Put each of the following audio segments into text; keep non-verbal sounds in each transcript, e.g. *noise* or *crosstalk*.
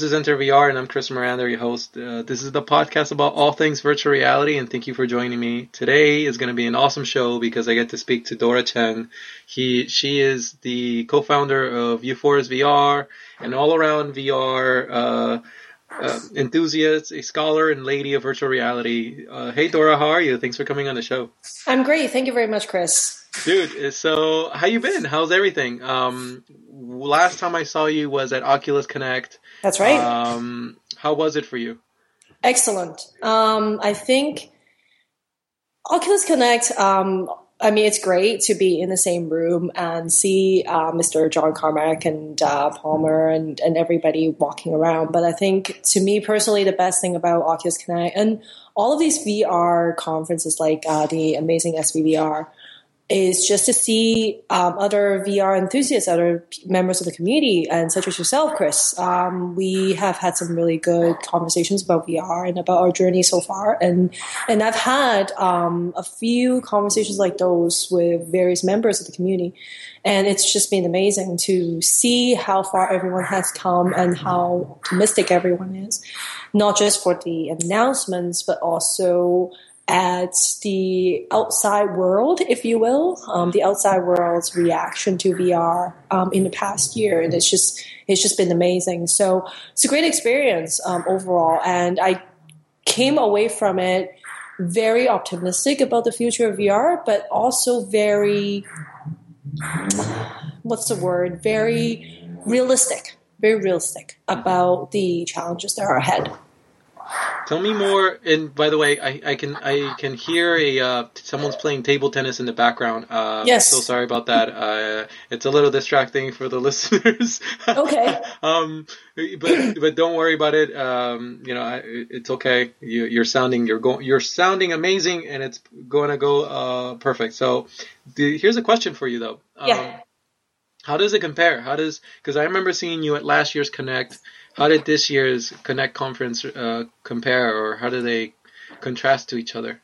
This is Enter VR, and I'm Chris Miranda, your host. Uh, this is the podcast about all things virtual reality, and thank you for joining me. Today is going to be an awesome show because I get to speak to Dora Cheng. He, she is the co-founder of Euphorus VR, an all-around VR uh, uh, enthusiast, a scholar, and lady of virtual reality. Uh, hey, Dora, how are you? Thanks for coming on the show. I'm great. Thank you very much, Chris. Dude, so how you been? How's everything? Um, last time I saw you was at Oculus Connect. That's right. Um, how was it for you? Excellent. Um, I think Oculus Connect. Um, I mean, it's great to be in the same room and see uh, Mr. John Carmack and uh, Palmer and, and everybody walking around. But I think, to me personally, the best thing about Oculus Connect and all of these VR conferences, like uh, the amazing SVVR, is just to see um, other VR enthusiasts, other members of the community, and such as yourself, Chris. Um, we have had some really good conversations about VR and about our journey so far, and and I've had um, a few conversations like those with various members of the community, and it's just been amazing to see how far everyone has come and how optimistic everyone is, not just for the announcements, but also at the outside world, if you will, um, the outside world's reaction to VR um, in the past year, and it's just it's just been amazing. So it's a great experience um, overall, and I came away from it very optimistic about the future of VR, but also very what's the word? Very realistic, very realistic about the challenges that are ahead. Tell me more. And by the way, I, I can I can hear a uh, someone's playing table tennis in the background. Uh, yes. So sorry about that. Uh, it's a little distracting for the *laughs* listeners. Okay. *laughs* um, but but don't worry about it. Um, you know, I, it's okay. You, you're sounding you're going you're sounding amazing, and it's going to go uh, perfect. So the, here's a question for you though. Um, yeah. How does it compare? How does because I remember seeing you at last year's Connect how did this year's Connect conference uh, compare, or how do they contrast to each other?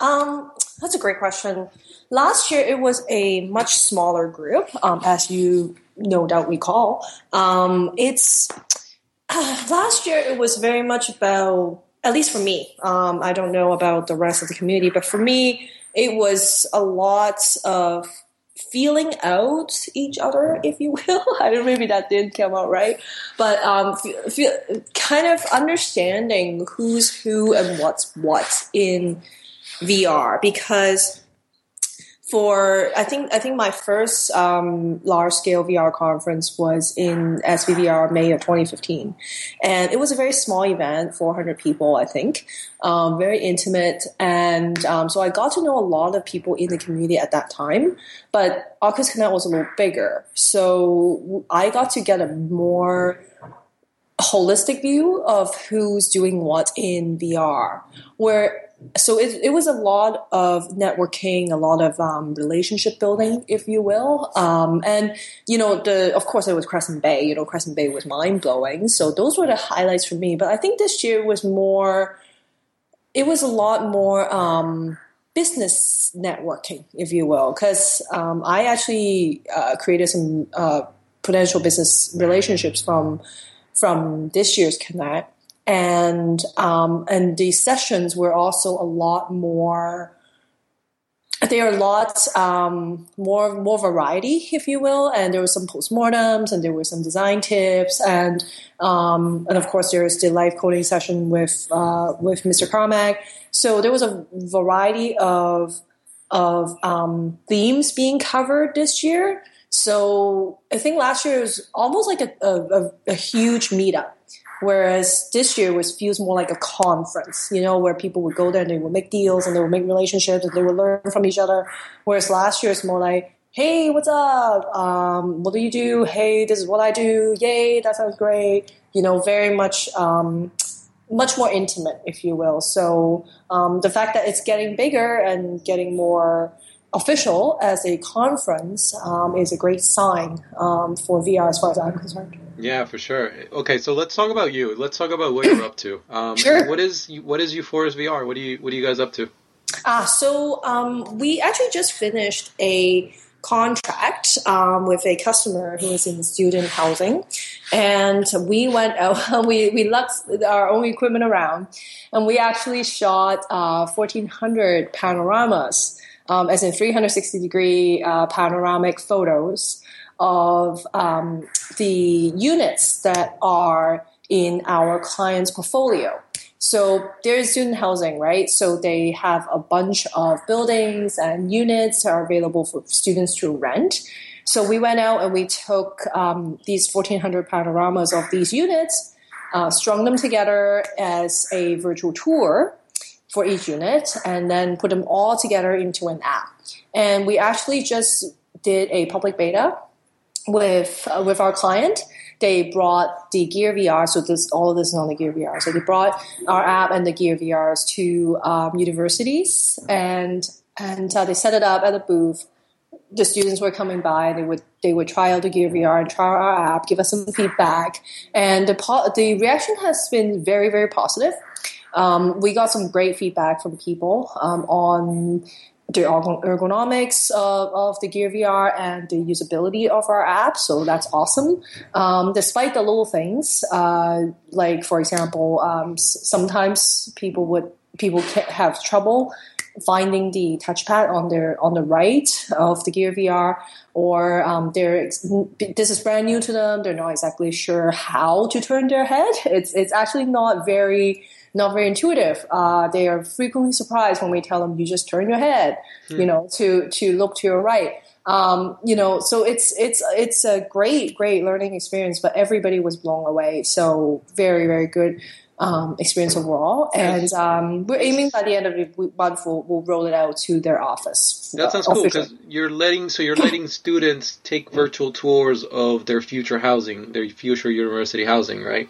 Um, that's a great question. Last year it was a much smaller group, um, as you no doubt recall. Um, it's uh, *sighs* last year it was very much about, at least for me. Um, I don't know about the rest of the community, but for me, it was a lot of feeling out each other, if you *laughs* will. I don't know, maybe that didn't come out right, but um, feel, kind of understanding who's who and what's what in VR because for I think I think my first um, large scale VR conference was in SVVR May of 2015, and it was a very small event, 400 people I think, um, very intimate, and um, so I got to know a lot of people in the community at that time. But Oculus Connect was a little bigger, so I got to get a more holistic view of who's doing what in VR, where so it, it was a lot of networking, a lot of um, relationship building, if you will. Um, and, you know, the, of course it was Crescent Bay, you know, Crescent Bay was mind blowing. So those were the highlights for me. But I think this year was more, it was a lot more, um, business networking, if you will, because um, I actually uh, created some uh, potential business relationships from from this year's Connect and um, and the sessions were also a lot more. There are lots um, more more variety, if you will, and there were some postmortems, and there were some design tips, and um, and of course there is the live coding session with uh, with Mr. Carmack. So there was a variety of of um, themes being covered this year. So I think last year was almost like a, a, a huge meetup Whereas this year was feels more like a conference, you know, where people would go there and they would make deals and they would make relationships and they would learn from each other. Whereas last year it's more like, hey, what's up? Um, what do you do? Hey, this is what I do. Yay, that sounds great. You know, very much, um, much more intimate, if you will. So um, the fact that it's getting bigger and getting more official as a conference um, is a great sign um, for VR as far as I'm concerned. Yeah, for sure. Okay, so let's talk about you. Let's talk about what you're up to. Um, sure. What is what is Euphorus VR? What do you what are you guys up to? Ah, so um, we actually just finished a contract um, with a customer who is in student housing, and we went out. *laughs* We we luxed our own equipment around, and we actually shot uh, 1,400 panoramas, um, as in 360 degree uh, panoramic photos of um, the units that are in our client's portfolio. So there's student housing, right? So they have a bunch of buildings and units that are available for students to rent. So we went out and we took um, these 1,400 panoramas of these units, uh, strung them together as a virtual tour for each unit, and then put them all together into an app. And we actually just did a public beta with uh, with our client they brought the Gear VR. So this, all of this is on the Gear VR. So they brought our app and the Gear VRs to um, universities, and and uh, they set it up at a booth. The students were coming by. They would they would try out the Gear VR and try our app, give us some feedback, and the po- the reaction has been very very positive. Um, we got some great feedback from people um, on the ergonomics of, of, the Gear VR and the usability of our app. So that's awesome. Um, despite the little things, uh, like for example, um, sometimes people would people have trouble finding the touchpad on their on the right of the Gear VR, or um, they're this is brand new to them. They're not exactly sure how to turn their head. It's it's actually not very not very intuitive. Uh, they are frequently surprised when we tell them you just turn your head, mm. you know, to to look to your right. Um, you know, so it's it's it's a great great learning experience. But everybody was blown away. So very very good um, experience overall. And um, we're aiming by the end of the month we'll, we'll roll it out to their office. That sounds cool because you're letting so you're letting *laughs* students take virtual tours of their future housing, their future university housing, right?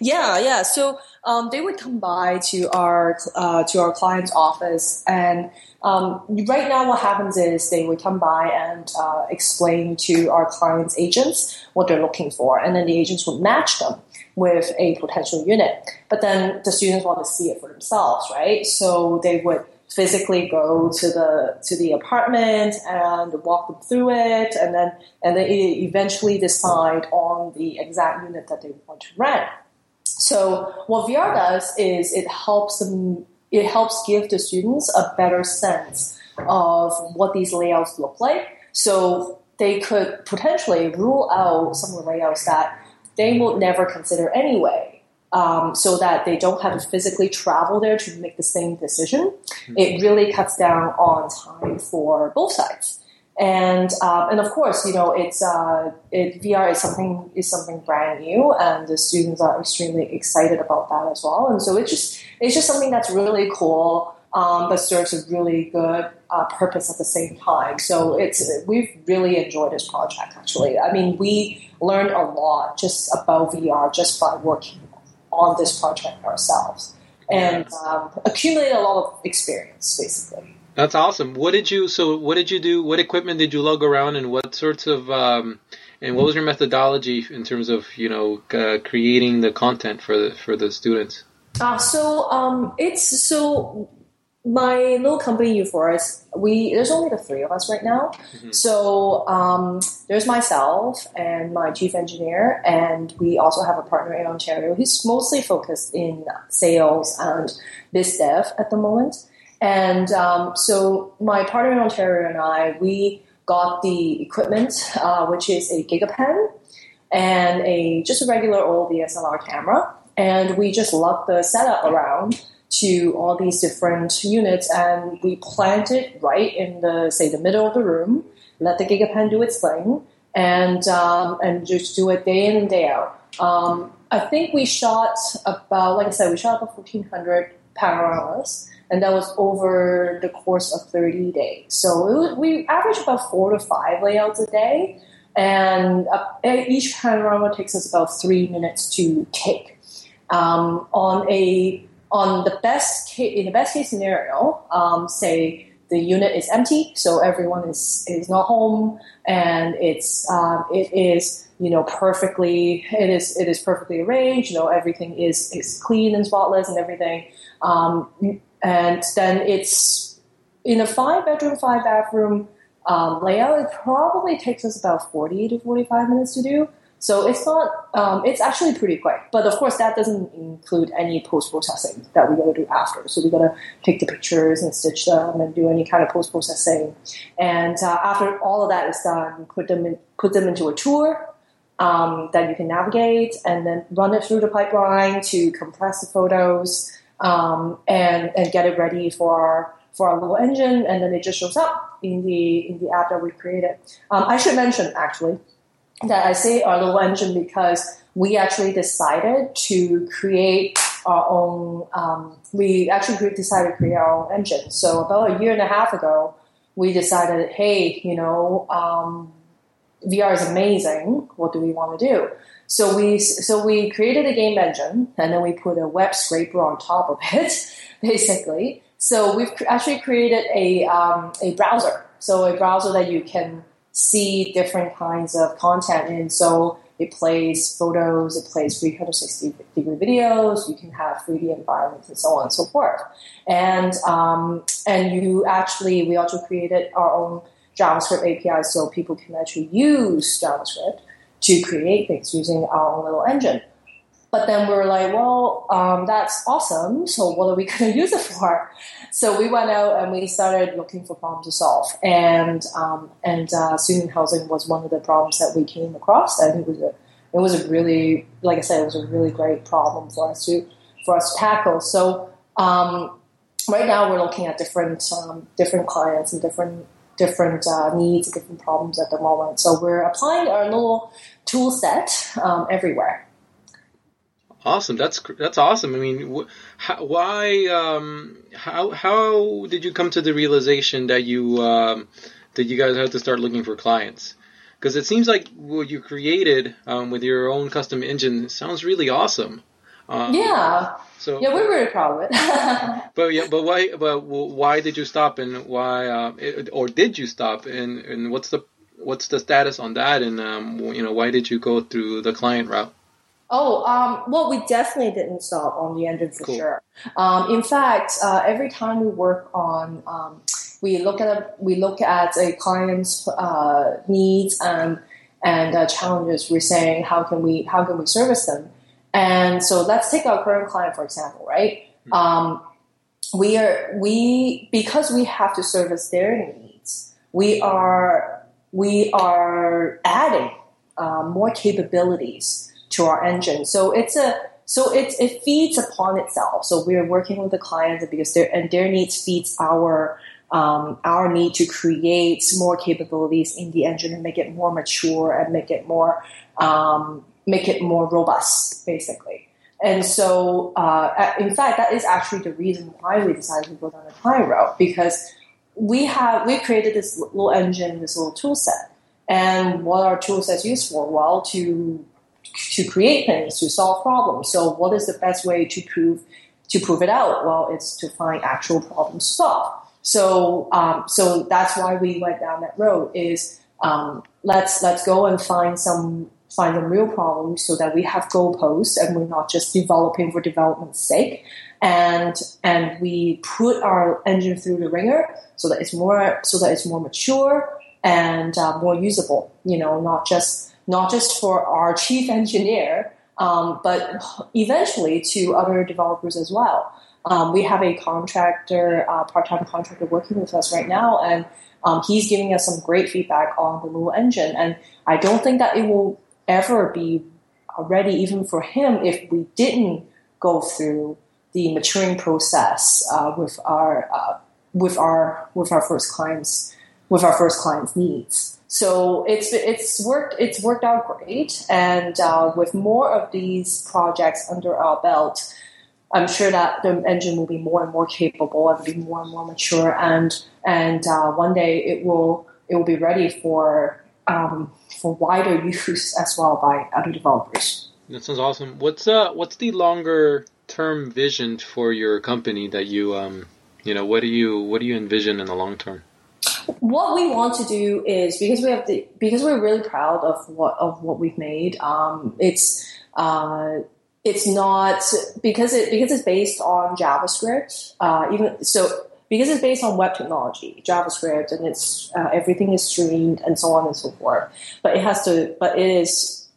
Yeah, yeah. So um, they would come by to our uh, to our client's office, and um, right now what happens is they would come by and uh, explain to our clients' agents what they're looking for, and then the agents would match them with a potential unit. But then the students want to see it for themselves, right? So they would physically go to the to the apartment and walk them through it, and then and then eventually decide on the exact unit that they want to rent. So what VR does is it helps them, it helps give the students a better sense of what these layouts look like. So they could potentially rule out some of the layouts that they will never consider anyway. Um, so that they don't have to physically travel there to make the same decision. Mm-hmm. It really cuts down on time for both sides. And um, and of course, you know, it's uh, it, VR is something is something brand new, and the students are extremely excited about that as well. And so it's just it's just something that's really cool, um, but serves a really good uh, purpose at the same time. So it's we've really enjoyed this project. Actually, I mean, we learned a lot just about VR just by working on this project ourselves, and um, accumulated a lot of experience, basically. That's awesome. What did you so what did you do? What equipment did you lug around and what sorts of um, and what was your methodology in terms of, you know, uh, creating the content for the for the students? Uh, so um, it's so my little company Euphorus, we there's only the three of us right now. Mm-hmm. So um, there's myself and my chief engineer, and we also have a partner in Ontario He's mostly focused in sales and biz dev at the moment. And um, so my partner in Ontario and I, we got the equipment, uh, which is a GigaPan and a just a regular old DSLR camera, and we just lugged the setup around to all these different units, and we planted right in the say the middle of the room. Let the GigaPan do its thing, and um, and just do it day in and day out. Um, I think we shot about, like I said, we shot about 1,400 panoramas and that was over the course of 30 days. So we averaged about four to five layouts a day, and uh, each panorama takes us about three minutes to take. Um, on a on the best case, in the best case scenario, um, say the unit is empty, so everyone is is not home, and it's um, it is you know perfectly it is it is perfectly arranged. You know everything is is clean and spotless and everything. Um, and then it's in a five bedroom, five bathroom Um, layout, it probably takes us about 40 to 45 minutes to do. So it's not, um, it's actually pretty quick. But of course, that doesn't include any post processing that we got to do after. So we got to take the pictures and stitch them and do any kind of post processing. And uh, after all of that is done, put them in, put them into a tour um, that you can navigate, and then run it through the pipeline to compress the photos um, and and get it ready for our for our little engine, and then it just shows up in the in the app that we created. Um, I should mention actually that I say our little engine because we actually decided to create our own. Um, we actually decided to create our own engine. So about a year and a half ago, we decided, hey, you know, um, VR is amazing. What do we want to do? So we so we created a game engine, and then we put a web scraper on top of *laughs* it, basically. So we've actually created a um, a browser. So a browser that you can see different kinds of content in. So it plays photos, it plays 360 degree videos, you can have 3D environments and so on and so forth. And, um, and you actually, we also created our own JavaScript API so people can actually use JavaScript to create things using our own little engine. But then we were like, well, um, that's awesome. So what are we *laughs* going to use it for? So we went out and we started looking for problems to solve. And um, and uh, student housing was one of the problems that we came across. And it was a it was a really, like I said, it was a really great problem for us to for us to tackle. So um, right now we're looking at different um, different clients and different different uh, needs, different problems at the moment. So we're applying our little tool set um, everywhere. Awesome. That's that's awesome. I mean, wh- how, why? Um, how how did you come to the realization that you um, that you guys had to start looking for clients? Because it seems like what you created um, with your own custom engine sounds really awesome. Um, yeah. So yeah, we're very proud of it. *laughs* but yeah, but why? But why did you stop? And why? Uh, it, or did you stop? And and what's the what's the status on that? And um, you know, why did you go through the client route? Oh, um, well, we definitely didn't stop on the engine for cool. sure. Um, in fact, uh, every time we work on, um, we look at a, we look at a client's uh, needs and and uh, challenges. We're saying how can we how can we service them? And so let's take our current client for example, right? Mm-hmm. Um, we are we because we have to service their needs. We are we are adding uh, more capabilities to our engine. So it's a so it it feeds upon itself. So we're working with the clients because their and their needs feeds our um, our need to create more capabilities in the engine and make it more mature and make it more um, make it more robust, basically. And so, uh, in fact, that is actually the reason why we decided to go down the client route because we have we created this little engine, this little tool set. And what our tool sets used for? Well, to to create things, to solve problems. So what is the best way to prove to prove it out? Well, it's to find actual problems to solve. So um, so that's why we went down that road. Is um, let's let's go and find some find some real problems so that we have goalposts and we're not just developing for development's sake. And and we put our engine through the ringer so that it's more so that it's more mature and uh, more usable. You know, not just not just for our chief engineer, um, but eventually to other developers as well. Um, we have a contractor, uh, part-time contractor working with us right now, and um, he's giving us some great feedback on the little engine. And I don't think that it will ever be ready, even for him, if we didn't go through the maturing process uh, with our uh, with our with our first clients with our first clients' needs. So it's it's worked it's worked out great, and uh, with more of these projects under our belt, I'm sure that the engine will be more and more capable and be more and more mature, and and uh, one day it will it will be ready for um, for wider use as well by other developers. That sounds awesome. What's uh what's the longer term vision for your company that you um you know what do you what do you envision in the long term? what we want to do is because we have the because we're really proud of what of what we've made. Um, it's uh, it's not because it because it's based on JavaScript. Uh, even so, because it's based on web technology, JavaScript, and it's uh, everything is streamed and so on and so forth. But it has to, but it is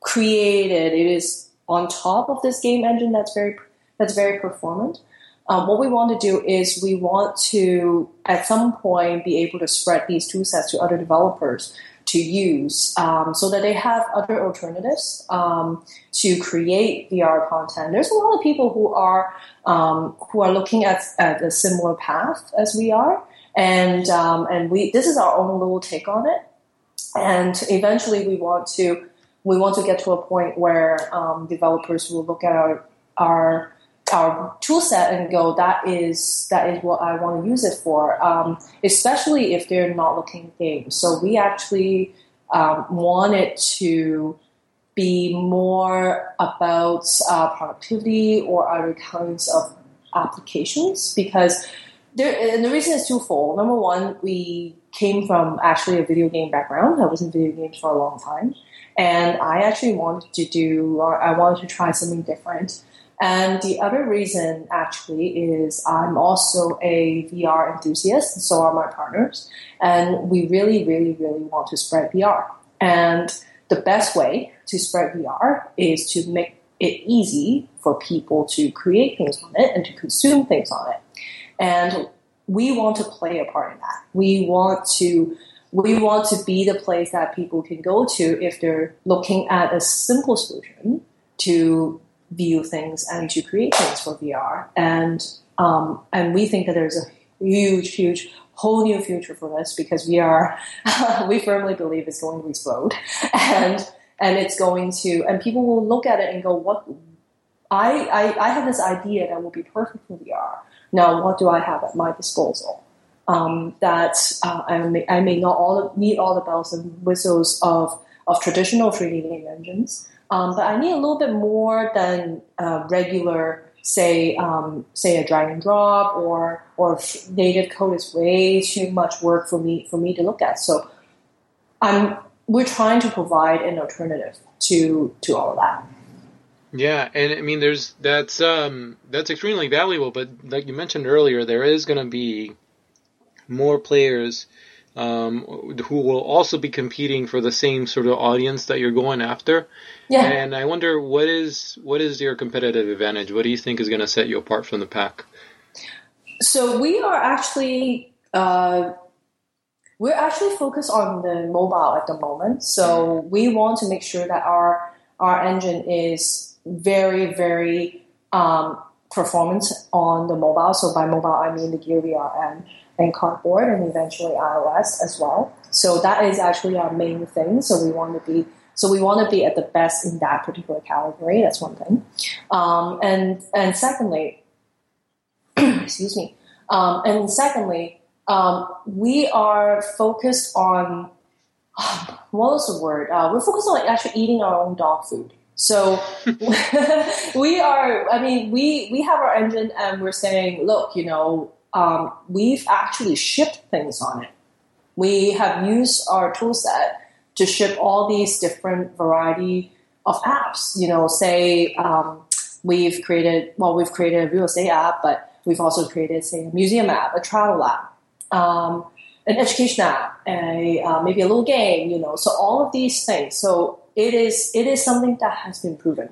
created. It is on top of this game engine that's very that's very performant. Um, what we want to do is we want to at some point be able to spread these tool sets to other developers to use um, so that they have other alternatives um, to create VR content. There's a lot of people who are um, who are looking at, at a similar path as we are, and um, and we this is our own little take on it. And eventually, we want to we want to get to a point where um, developers will look at our our our tool set and go, that is that is what I want to use it for. Um, especially if they're not looking games. So we actually um, wanted to be more about uh, productivity or other kinds of applications because there, and the reason is twofold. Number one, we came from actually a video game background. I was in video games for a long time, and I actually wanted to do, I wanted to try something different. And the other reason actually is I'm also a VR enthusiast, and so are my partners. And we really, really, really want to spread VR. And the best way to spread VR is to make it easy for people to create things on it and to consume things on it. And we want to play a part in that. We want to we want to be the place that people can go to if they're looking at a simple solution to view things and to create things for VR. And um, and we think that there's a huge, huge whole new future for this because we are *laughs* we firmly believe it's going to explode *laughs* and and it's going to and people will look at it and go what I, I, I have this idea that will be perfect for VR. Now, what do I have at my disposal? Um, that uh, I, may, I may not all need all the bells and whistles of, of traditional 3D game engines, um, but I need a little bit more than regular, say, um, say a drag and drop or or native code is way too much work for me for me to look at. So I'm we're trying to provide an alternative to to all of that. Yeah, and I mean, there's that's um, that's extremely valuable. But like you mentioned earlier, there is going to be more players um, who will also be competing for the same sort of audience that you're going after. Yeah. And I wonder what is what is your competitive advantage? What do you think is going to set you apart from the pack? So we are actually uh, we're actually focused on the mobile at the moment. So we want to make sure that our our engine is very very um, performance on the mobile. So by mobile, I mean the Gear VR and and cardboard and eventually iOS as well. So that is actually our main thing. So we want to be so we want to be at the best in that particular category. That's one thing. Um, and and secondly, *clears throat* excuse me. Um, and secondly, um, we are focused on *sighs* what was the word? Uh, we're focused on actually eating our own dog food. So *laughs* we are. I mean, we we have our engine, and we're saying, look, you know, um, we've actually shipped things on it. We have used our toolset to ship all these different variety of apps. You know, say um, we've created well, we've created a real estate app, but we've also created say a museum app, a travel app, um, an education app, a uh, maybe a little game. You know, so all of these things. So it is it is something that has been proven,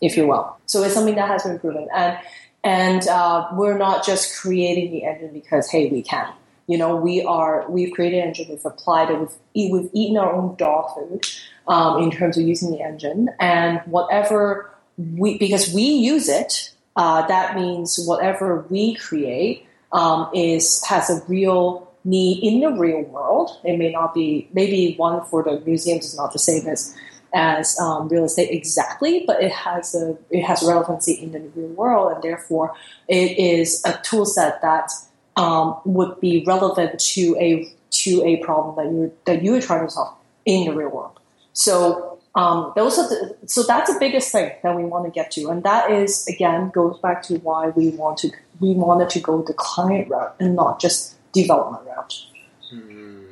if you will. So it's something that has been proven, and and uh, we're not just creating the engine because hey we can. You know, we are we've created an engine, we've applied it, we've, we've eaten our own dog food um, in terms of using the engine, and whatever we because we use it, uh, that means whatever we create um, is has a real need in the real world. It may not be maybe one for the museums is not the same as as um, real estate exactly, but it has a it has relevancy in the real world, and therefore it is a tool set that um, would be relevant to a to a problem that you that you are trying to solve in the real world. So um, those are the, so that's the biggest thing that we want to get to, and that is again goes back to why we want to we wanted to go the client route and not just development route. Hmm.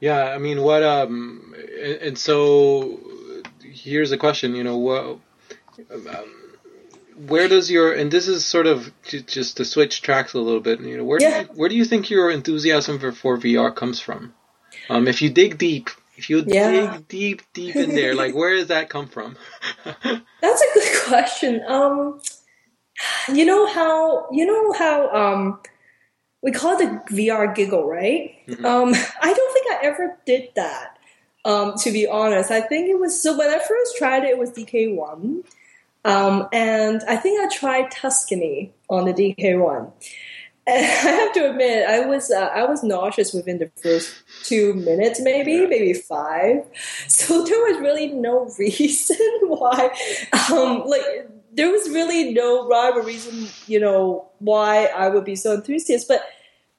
Yeah, I mean, what um, and, and so here's a question. You know, what um, where does your and this is sort of just to switch tracks a little bit. You know, where Yeah. do you, where do you think your enthusiasm for, for VR comes from? Um, if you dig deep, if you Yeah. dig deep, deep in there, like where does that come from? *laughs* That's a good question. Um, you know how you know how um, we call it the VR giggle, right? Mhm. Um, *laughs* I don't think I ever did that. Um, to be honest, I think it was so when I first tried it, it was DK one, um, and I think I tried Tuscany on the DK one. And *laughs* I have to admit, I was uh, I was nauseous within the first two minutes, maybe maybe five. *laughs* So there was really no *laughs* reason why, um, like there was really no rhyme or reason, you know, why I would be so enthusiastic, but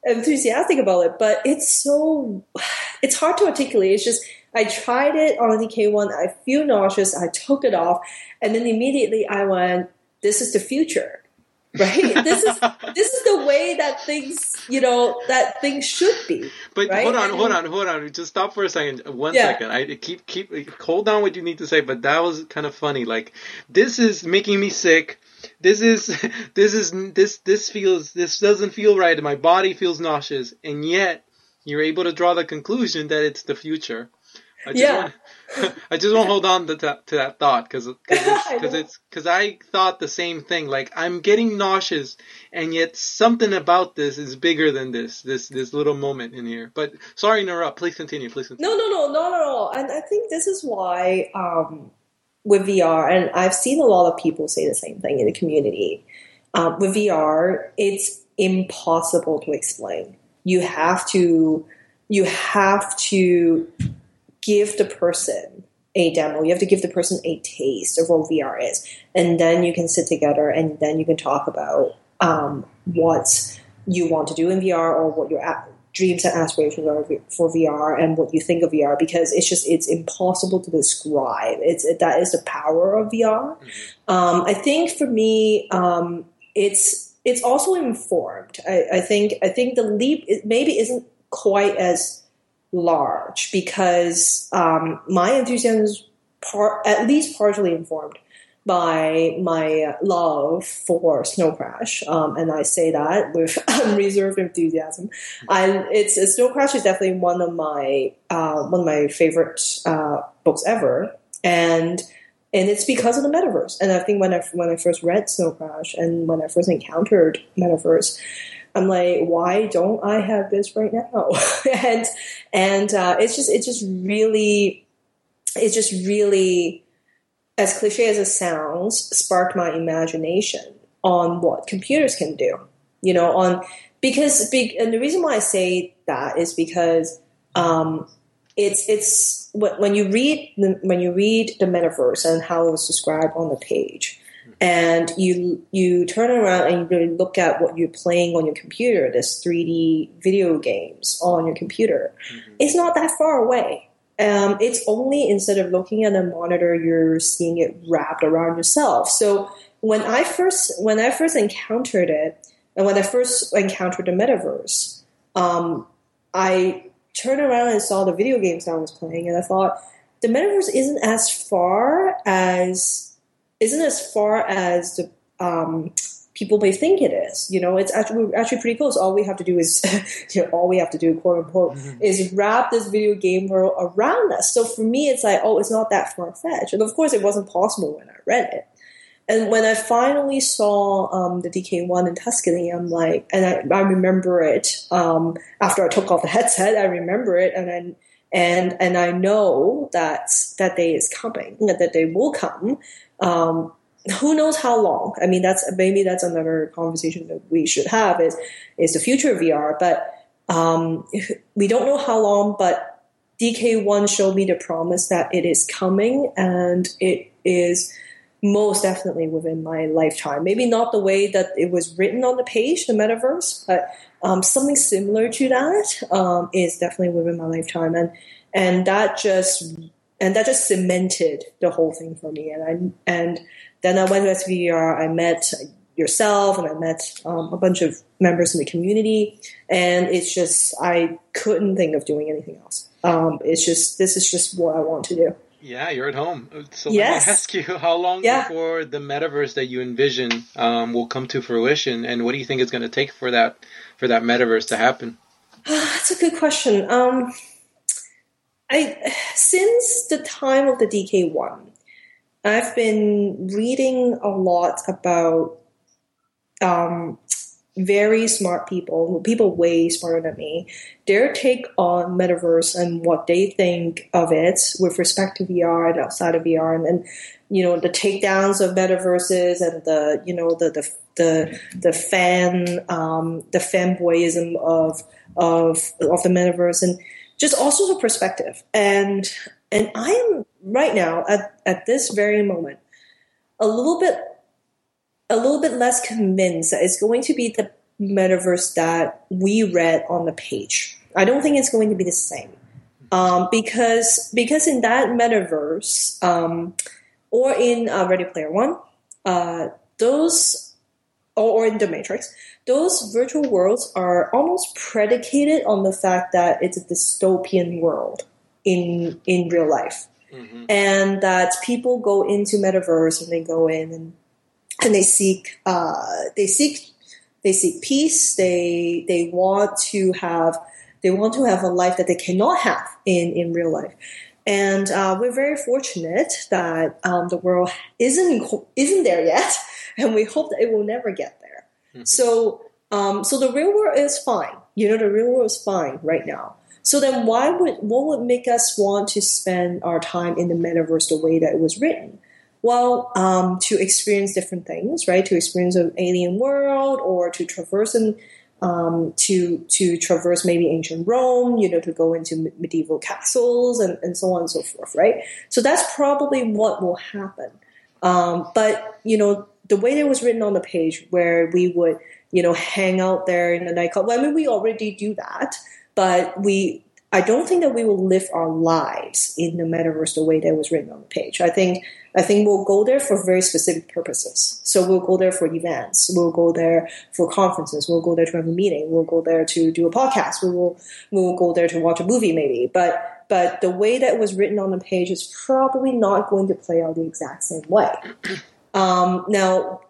enthusiastic about it. But it's so, *sighs* it's hard to articulate. It's just I tried it on the DK one. I feel nauseous. I took it off, and then immediately I went, "This is the future." *laughs* Right. This is this is the way that things, you know, that things should be. But Right? hold on, hold on, hold on. Just stop for a second. One Yeah. second. I keep keep hold on what you need to say. But that was kind of funny. Like this is making me sick. This is *laughs* this is this this feels this doesn't feel right. My body feels nauseous, and yet you're able to draw the conclusion that it's the future. I just Yeah. want, *laughs* I just want to hold on to that, to that thought because because it's *laughs* because I thought the same thing. Like I'm getting nauseous, and yet something about this is bigger than this. This this little moment in here. But sorry interrupt. Please continue. Please continue. No, no, no, not at all. And I think this is why um, with VR, and I've seen a lot of people say the same thing in the community. Um, with VR, it's impossible to explain. You have to, you have to give the person a demo. You have to give the person a taste of what VR is, and then you can sit together and then you can talk about um, what you want to do in VR or what your a- dreams and aspirations are for VR and what you think of VR because it's just it's impossible to describe. It's that is the power of VR. Um, I think for me, um, it's it's also informed. I, I think I think the leap it maybe isn't quite as large because um, my enthusiasm is at least partially informed by my love for Snow Crash, um, and I say that with *laughs* unreserved enthusiasm. I, it's Snow Crash is definitely one of my uh, one of my favorite uh, books ever, and and it's because of the metaverse. And I think when I when I first read Snow Crash and when I first encountered metaverse, I'm like, why don't I have this right now? *laughs* and and uh, it's just it's just really it's just really as cliche as it sounds, sparked my imagination on what computers can do. You know, on because be, and the reason why I say that is because um, it's it's when you read the, when you read the metaverse and how it was described on the page, and you you turn around and you really look at what you're playing on your computer, this 3D video games on your computer, it's not that far away. Um, it's only instead of looking at a monitor, you're seeing it wrapped around yourself. So when I first when I first encountered it, and when I first encountered the metaverse, um, I turned around and saw the video games I was playing, and I thought the metaverse isn't as far as isn't as far as the um, people may think it is. You know, it's actually actually pretty close. All we have to do is, *laughs* you know, all we have to do, quote unquote, is wrap this video game world around us. So for me, it's like, oh, it's not that far fetched. And of course, it wasn't possible when I read it. And when I finally saw um, the DK1 in Tuscany, I'm like, and I, I remember it um, after I took off the headset. I remember it, and then and and I know that that day is coming, that that day will come. Um, who knows how long? I mean, that's maybe that's another conversation that we should have. Is is the future of VR? But um, *laughs* we don't know how long. But DK1 showed me the promise that it is coming, and it is most definitely within my lifetime. Maybe not the way that it was written on the page, the metaverse, but um, something similar to that um, is definitely within my lifetime, and and that just and that just cemented the whole thing for me. And I and then I went to SVR. I met yourself, and I met um, a bunch of members in the community, and it's just I couldn't think of doing anything else. Um, it's just this is just what I want to do. Yeah, you're at home. So yes. let me ask you, how long yeah. before the metaverse that you envision um, will come to fruition, and what do you think it's going to take for that for that metaverse to happen? *sighs* That's a good question. Um, I since the time of the DK one, I've been reading a lot about um, very smart people, people way smarter than me, their take on metaverse and what they think of it with respect to VR and outside of VR, and, and you know the takedowns of metaverses and the you know the the the, the fan um, the fanboyism of of of the metaverse. And just all sorts of perspective and and I am right now at at this very moment a little bit a little bit less convinced that it's going to be the metaverse that we read on the page. I don't think it's going to be the same. Um, because because in that metaverse um, or in uh, Ready Player One, uh, those or, or in the Matrix, those virtual worlds are almost predicated on the fact that it's a dystopian world in in real life, mm-hmm. and that people go into metaverse and they go in and and they seek uh, they seek they seek peace. They they want to have they want to have a life that they cannot have in in real life. And uh, we're very fortunate that um, the world isn't isn't there yet, *laughs* and we hope that it will never get there. Mm-hmm. So um, so the real world is fine. You know, the real world is fine right now. So then, why would what would make us want to spend our time in the metaverse the way that it was written? Well, um, to experience different things, right? To experience an alien world, or to traverse and um, to to traverse maybe ancient Rome, you know, to go into medieval castles and, and so on and so forth, right? So that's probably what will happen. Um, but you know, the way that was written on the page, where we would you know hang out there in the nightclub. Well, I mean, we already do that, but we I don't think that we will live our lives in the metaverse the way that was written on the page. I think I think we'll go there for very specific purposes. So we'll go there for events. We'll go there for conferences. We'll go there to have a meeting. We'll go there to do a podcast. We will we will go there to watch a movie maybe. But but the way that was written on the page is probably not going to play out the exact same way. Um, now.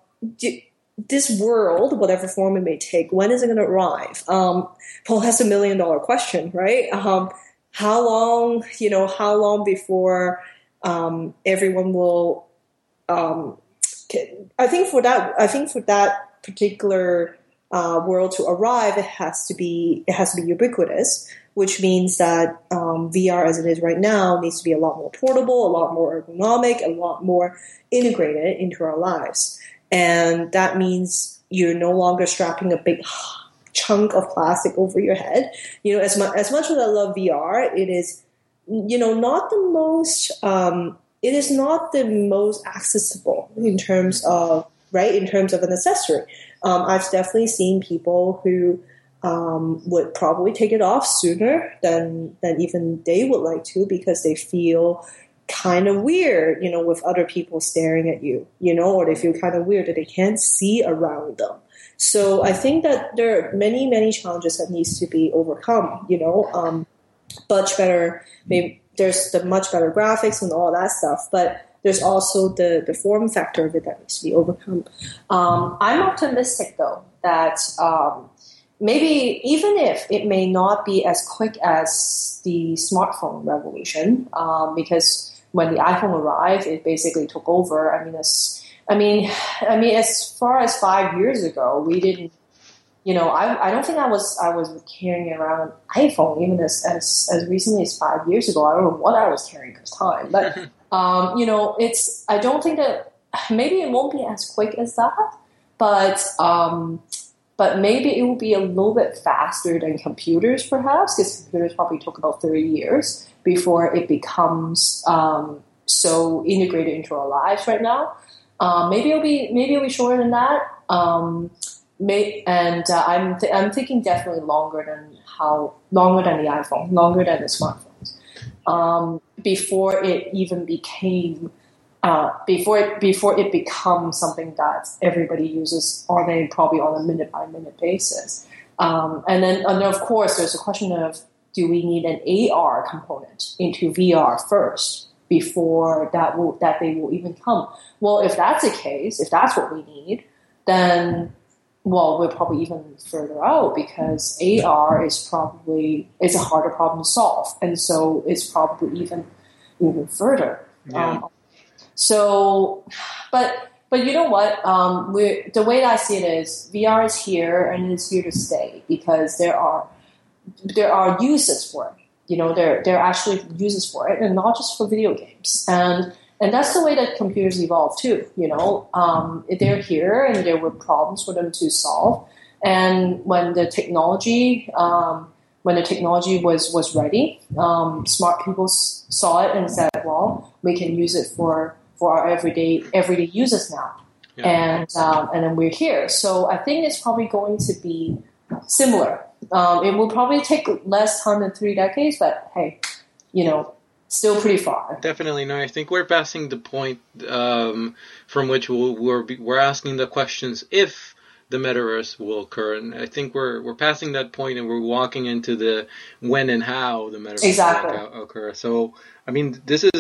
This world, whatever form it may take, when is it going to arrive? Um, Paul has a million dollar question, right? Um, how long, you know, how long before um, everyone will? Um, I think for that, I think for that particular uh, world to arrive, it has to be it has to be ubiquitous, which means that um, VR as it is right now needs to be a lot more portable, a lot more ergonomic, a lot more integrated into our lives. And that means you're no longer strapping a big chunk of plastic over your head. You know, as much as much as I love VR, it is, you know, not the most. Um, it is not the most accessible in terms of right in terms of an accessory. Um, I've definitely seen people who um, would probably take it off sooner than than even they would like to because they feel kind of weird, you know, with other people staring at you, you know, or they feel kind of weird that they can't see around them. So I think that there are many, many challenges that needs to be overcome, you know, um, much better, maybe there's the much better graphics and all that stuff, but there's also the, the form factor of it that needs to be overcome. Um, I'm optimistic though that um, maybe even if it may not be as quick as the smartphone revolution, um, because when the iPhone arrived, it basically took over. I mean, as I mean, I mean, as far as five years ago, we didn't. You know, I, I don't think I was I was carrying around an iPhone even as, as as recently as five years ago. I don't know what I was carrying at the time, but *laughs* um, you know, it's I don't think that maybe it won't be as quick as that, but um, but maybe it will be a little bit faster than computers, perhaps, because computers probably took about thirty years before it becomes um, so integrated into our lives right now. Um, maybe it'll be maybe it'll be shorter than that. Um, may, and uh, I'm th- I'm thinking definitely longer than how longer than the iPhone, longer than the smartphones, um, before it even became. Uh, before it before it becomes something that everybody uses on a probably on a minute by minute basis, um, and then and then of course there's a question of do we need an AR component into VR first before that will that they will even come. Well, if that's the case, if that's what we need, then well, we're probably even further out because AR is probably it's a harder problem to solve, and so it's probably even even further. Yeah. Um, so, but but you know what? Um, we the way that I see it is VR is here and it's here to stay because there are there are uses for it. You know, there there are actually uses for it, and not just for video games. And and that's the way that computers evolve too. You know, um, they're here and there were problems for them to solve. And when the technology um, when the technology was was ready, um, smart people saw it and said, "Well, we can use it for for our everyday everyday users now." Yeah. And um, and then we're here. So I think it's probably going to be similar. Um, it will probably take less time than three decades, but hey, you know, still pretty far. Definitely no. I think we're passing the point um, from which we'll, we're we're asking the questions if the metaverse will occur, and I think we're we're passing that point, and we're walking into the when and how the metaverse Exactly. will occur-. So, I mean, this is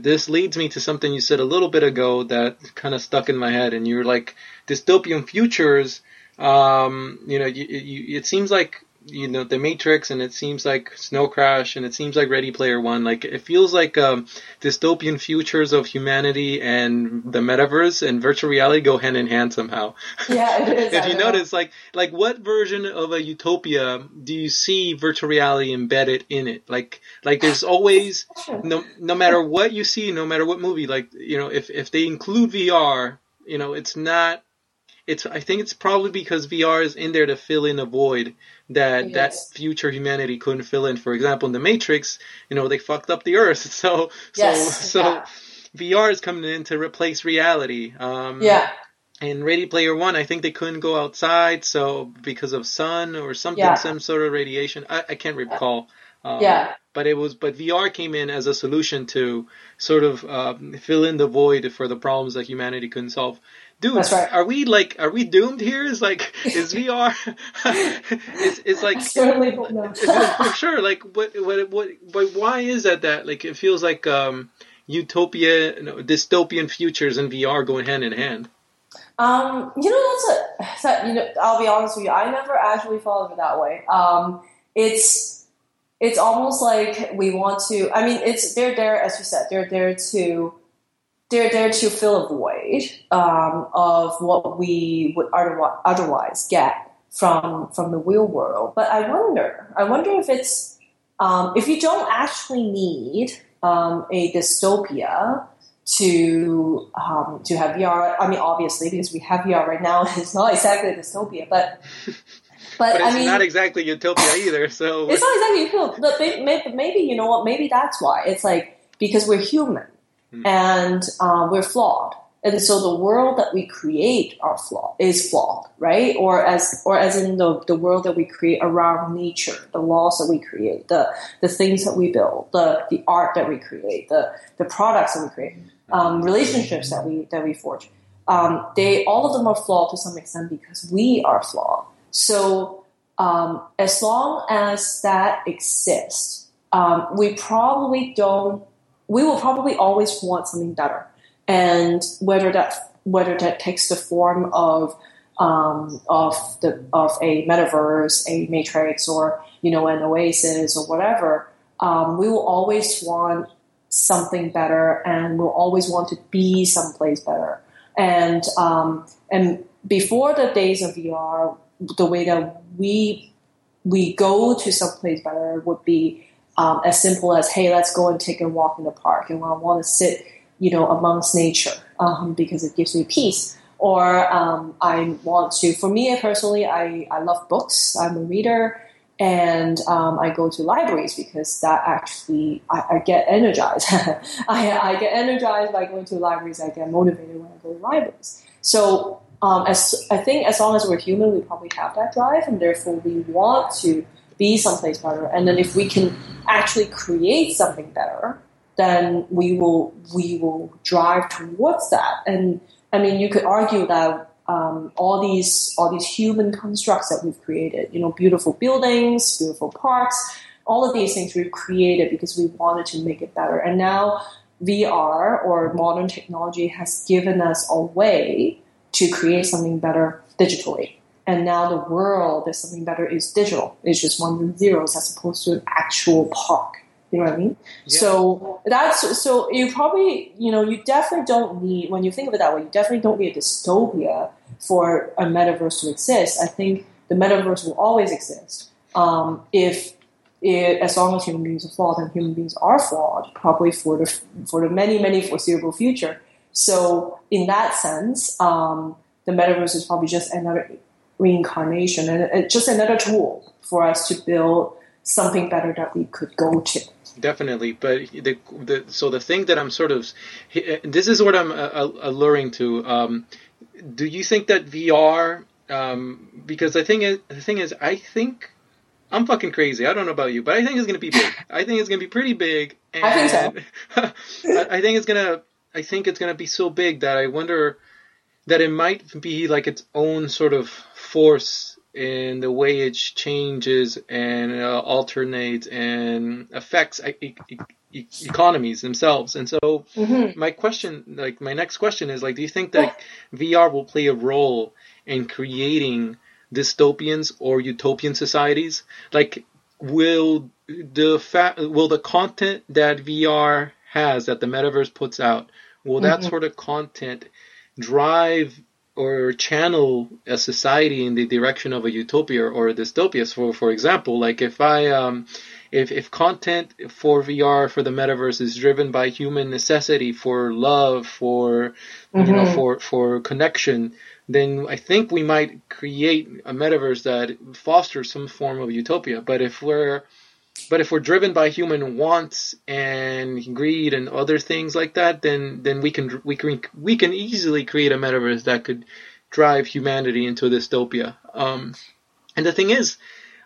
this leads me to something you said a little bit ago that kind of stuck in my head, and you're like dystopian futures. Um, you know, you, you, it seems like you know the Matrix, and it seems like Snow Crash, and it seems like Ready Player One. Like it feels like um, dystopian futures of humanity and the metaverse and virtual reality go hand in hand somehow. Yeah, it *laughs* is. if I you know. notice, like like what version of a utopia do you see virtual reality embedded in it? Like like there's always no no matter what you see, no matter what movie, like you know, if if they include VR, you know, it's not. It's I think it's probably because VR is in there to fill in a void that that future humanity couldn't fill in. For example, in the Matrix, you know, they fucked up the Earth, *laughs* so so Yes, so yeah. VR is coming in to replace reality. Um, Yeah, in Ready Player One, I think they couldn't go outside, so because of sun or something, Yeah. some sort of radiation. I, I can't recall. Um, yeah, But it was, but VR came in as a solution to sort of um, fill in the void for the problems that humanity couldn't solve. Dude, right. are we like, are we doomed here? Is like, is VR? it's, it's like, *laughs* I certainly *laughs* for sure. Like, what, what, what, but why is that? That like, it feels like um, utopia, no, dystopian futures and VR going hand in hand. Um, you know, that's a *sighs* that, you know. I'll be honest with you. I never actually thought of it that way. Um, it's it's almost like we want to. I mean, it's they're there as you said. They're there to they're there to fill a void um, of what we would otherwise, get from from the real world. But I wonder. I wonder if it's um, if you don't actually need um, a dystopia to um, to have VR. I mean, obviously, because we have VR right now, *laughs* it's not exactly a dystopia, but *laughs* but, But it's I mean, not exactly utopia either. So it's not exactly cool. But may- may- maybe you know what? Maybe that's why it's like because we're human Hmm. and um, we're flawed, and so the world that we create are flawed is flawed, right? Or as or as in the the world that we create around nature, the laws that we create, the the things that we build, the the art that we create, the the products that we create, um, relationships that we that we forge. Um, they all of them are flawed to some extent because we are flawed. So um, as long as that exists, um, we probably don't. We will probably always want something better, and whether that whether that takes the form of um, of the of a metaverse, a matrix, or you know an oasis or whatever, um, we will always want something better, and we'll always want to be someplace better. And um, and before the days of VR, the way that we we go to someplace better would be um, as simple as, hey, let's go and take a walk in the park, and I want to sit, you know, amongst nature um, because it gives me peace. Or um, I want to, for me personally, I, I love books. I'm a reader, and um, I go to libraries because that actually I, I get energized. *laughs* I, I get energized by going to libraries. I get motivated when I go to libraries. So um, as I think as long as we're human, we probably have that drive, and therefore we want to be someplace better. And then if we can actually create something better, then we will we will drive towards that. And I mean, you could argue that um, all these all these human constructs that we've created, you know, beautiful buildings, beautiful parks, all of these things we've created because we wanted to make it better. And now VR or modern technology has given us a way to create something better digitally. And now the world is something better is digital. It's just ones and zeros as opposed to an actual park. You know what I mean? Yeah. So that's so you probably you know you definitely don't need when you think of it that way. You definitely don't need a dystopia for a metaverse to exist. I think the metaverse will always exist um, if it, as long as human beings are flawed, and human beings are flawed, probably for the for the many many foreseeable future. So in that sense, um, the metaverse is probably just another reincarnation and it's just another tool for us to build something better that we could go to. Definitely, but the, the so the thing that I'm sort of this is what I'm uh, uh, alluring to. Um, do you think that VR? Um, because the thing is, the thing is, I think I'm fucking crazy. I don't know about you, but I think it's gonna be big. I think it's gonna be pretty big. And I think so. *laughs* I think it's gonna. I think it's gonna be so big that I wonder that it might be like its own sort of force in the way it changes and uh, alternates and affects e- e- economies themselves. And so, mm-hmm. my question, like my next question, is like, do you think that VR will play a role in creating dystopians or utopian societies? Like, will the fa- will the content that VR has that the metaverse puts out will that mm-hmm. sort of content drive or channel a society in the direction of a utopia or a dystopia. So, for example, like if I, um, if, if content for VR for the metaverse is driven by human necessity for love, for mm-hmm. you know, mm-hmm. for for connection, then I think we might create a metaverse that fosters some form of utopia. But if we're but if we're driven by human wants and greed and other things like that, then then we can we can we can easily create a metaverse that could drive humanity into a dystopia. Um, and the thing is,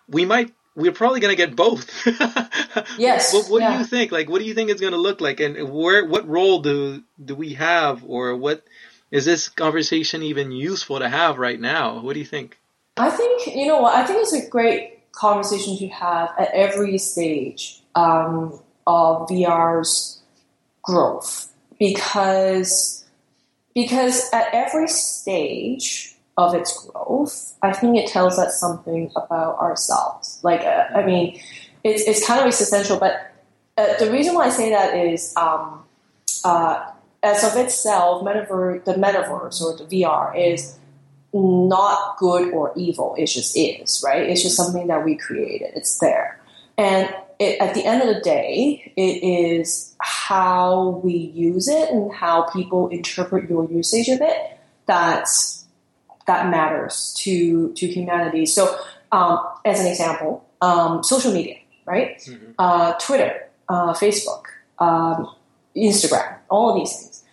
we might we're probably going to get both. *laughs* yes. What, what yeah. do you think? Like, what do you think it's going to look like, and where what role do do we have, or what is this conversation even useful to have right now? What do you think? I think you know what I think it's a great conversations you have at every stage um, of VR's growth because because at every stage of its growth, I think it tells us something about ourselves. Like, uh, I mean, it's, it's kind of existential, but uh, the reason why I say that is um, uh, as of itself, metaverse, the metaverse or the VR is not good or evil. It just is, right? It's just something that we created. It's there. And it, at the end of the day, it is how we use it and how people interpret your usage of it that's that matters to to humanity. So, um, as an example, um, social media, right? Mm-hmm. Uh, Twitter, uh, Facebook, um, Instagram, all of these things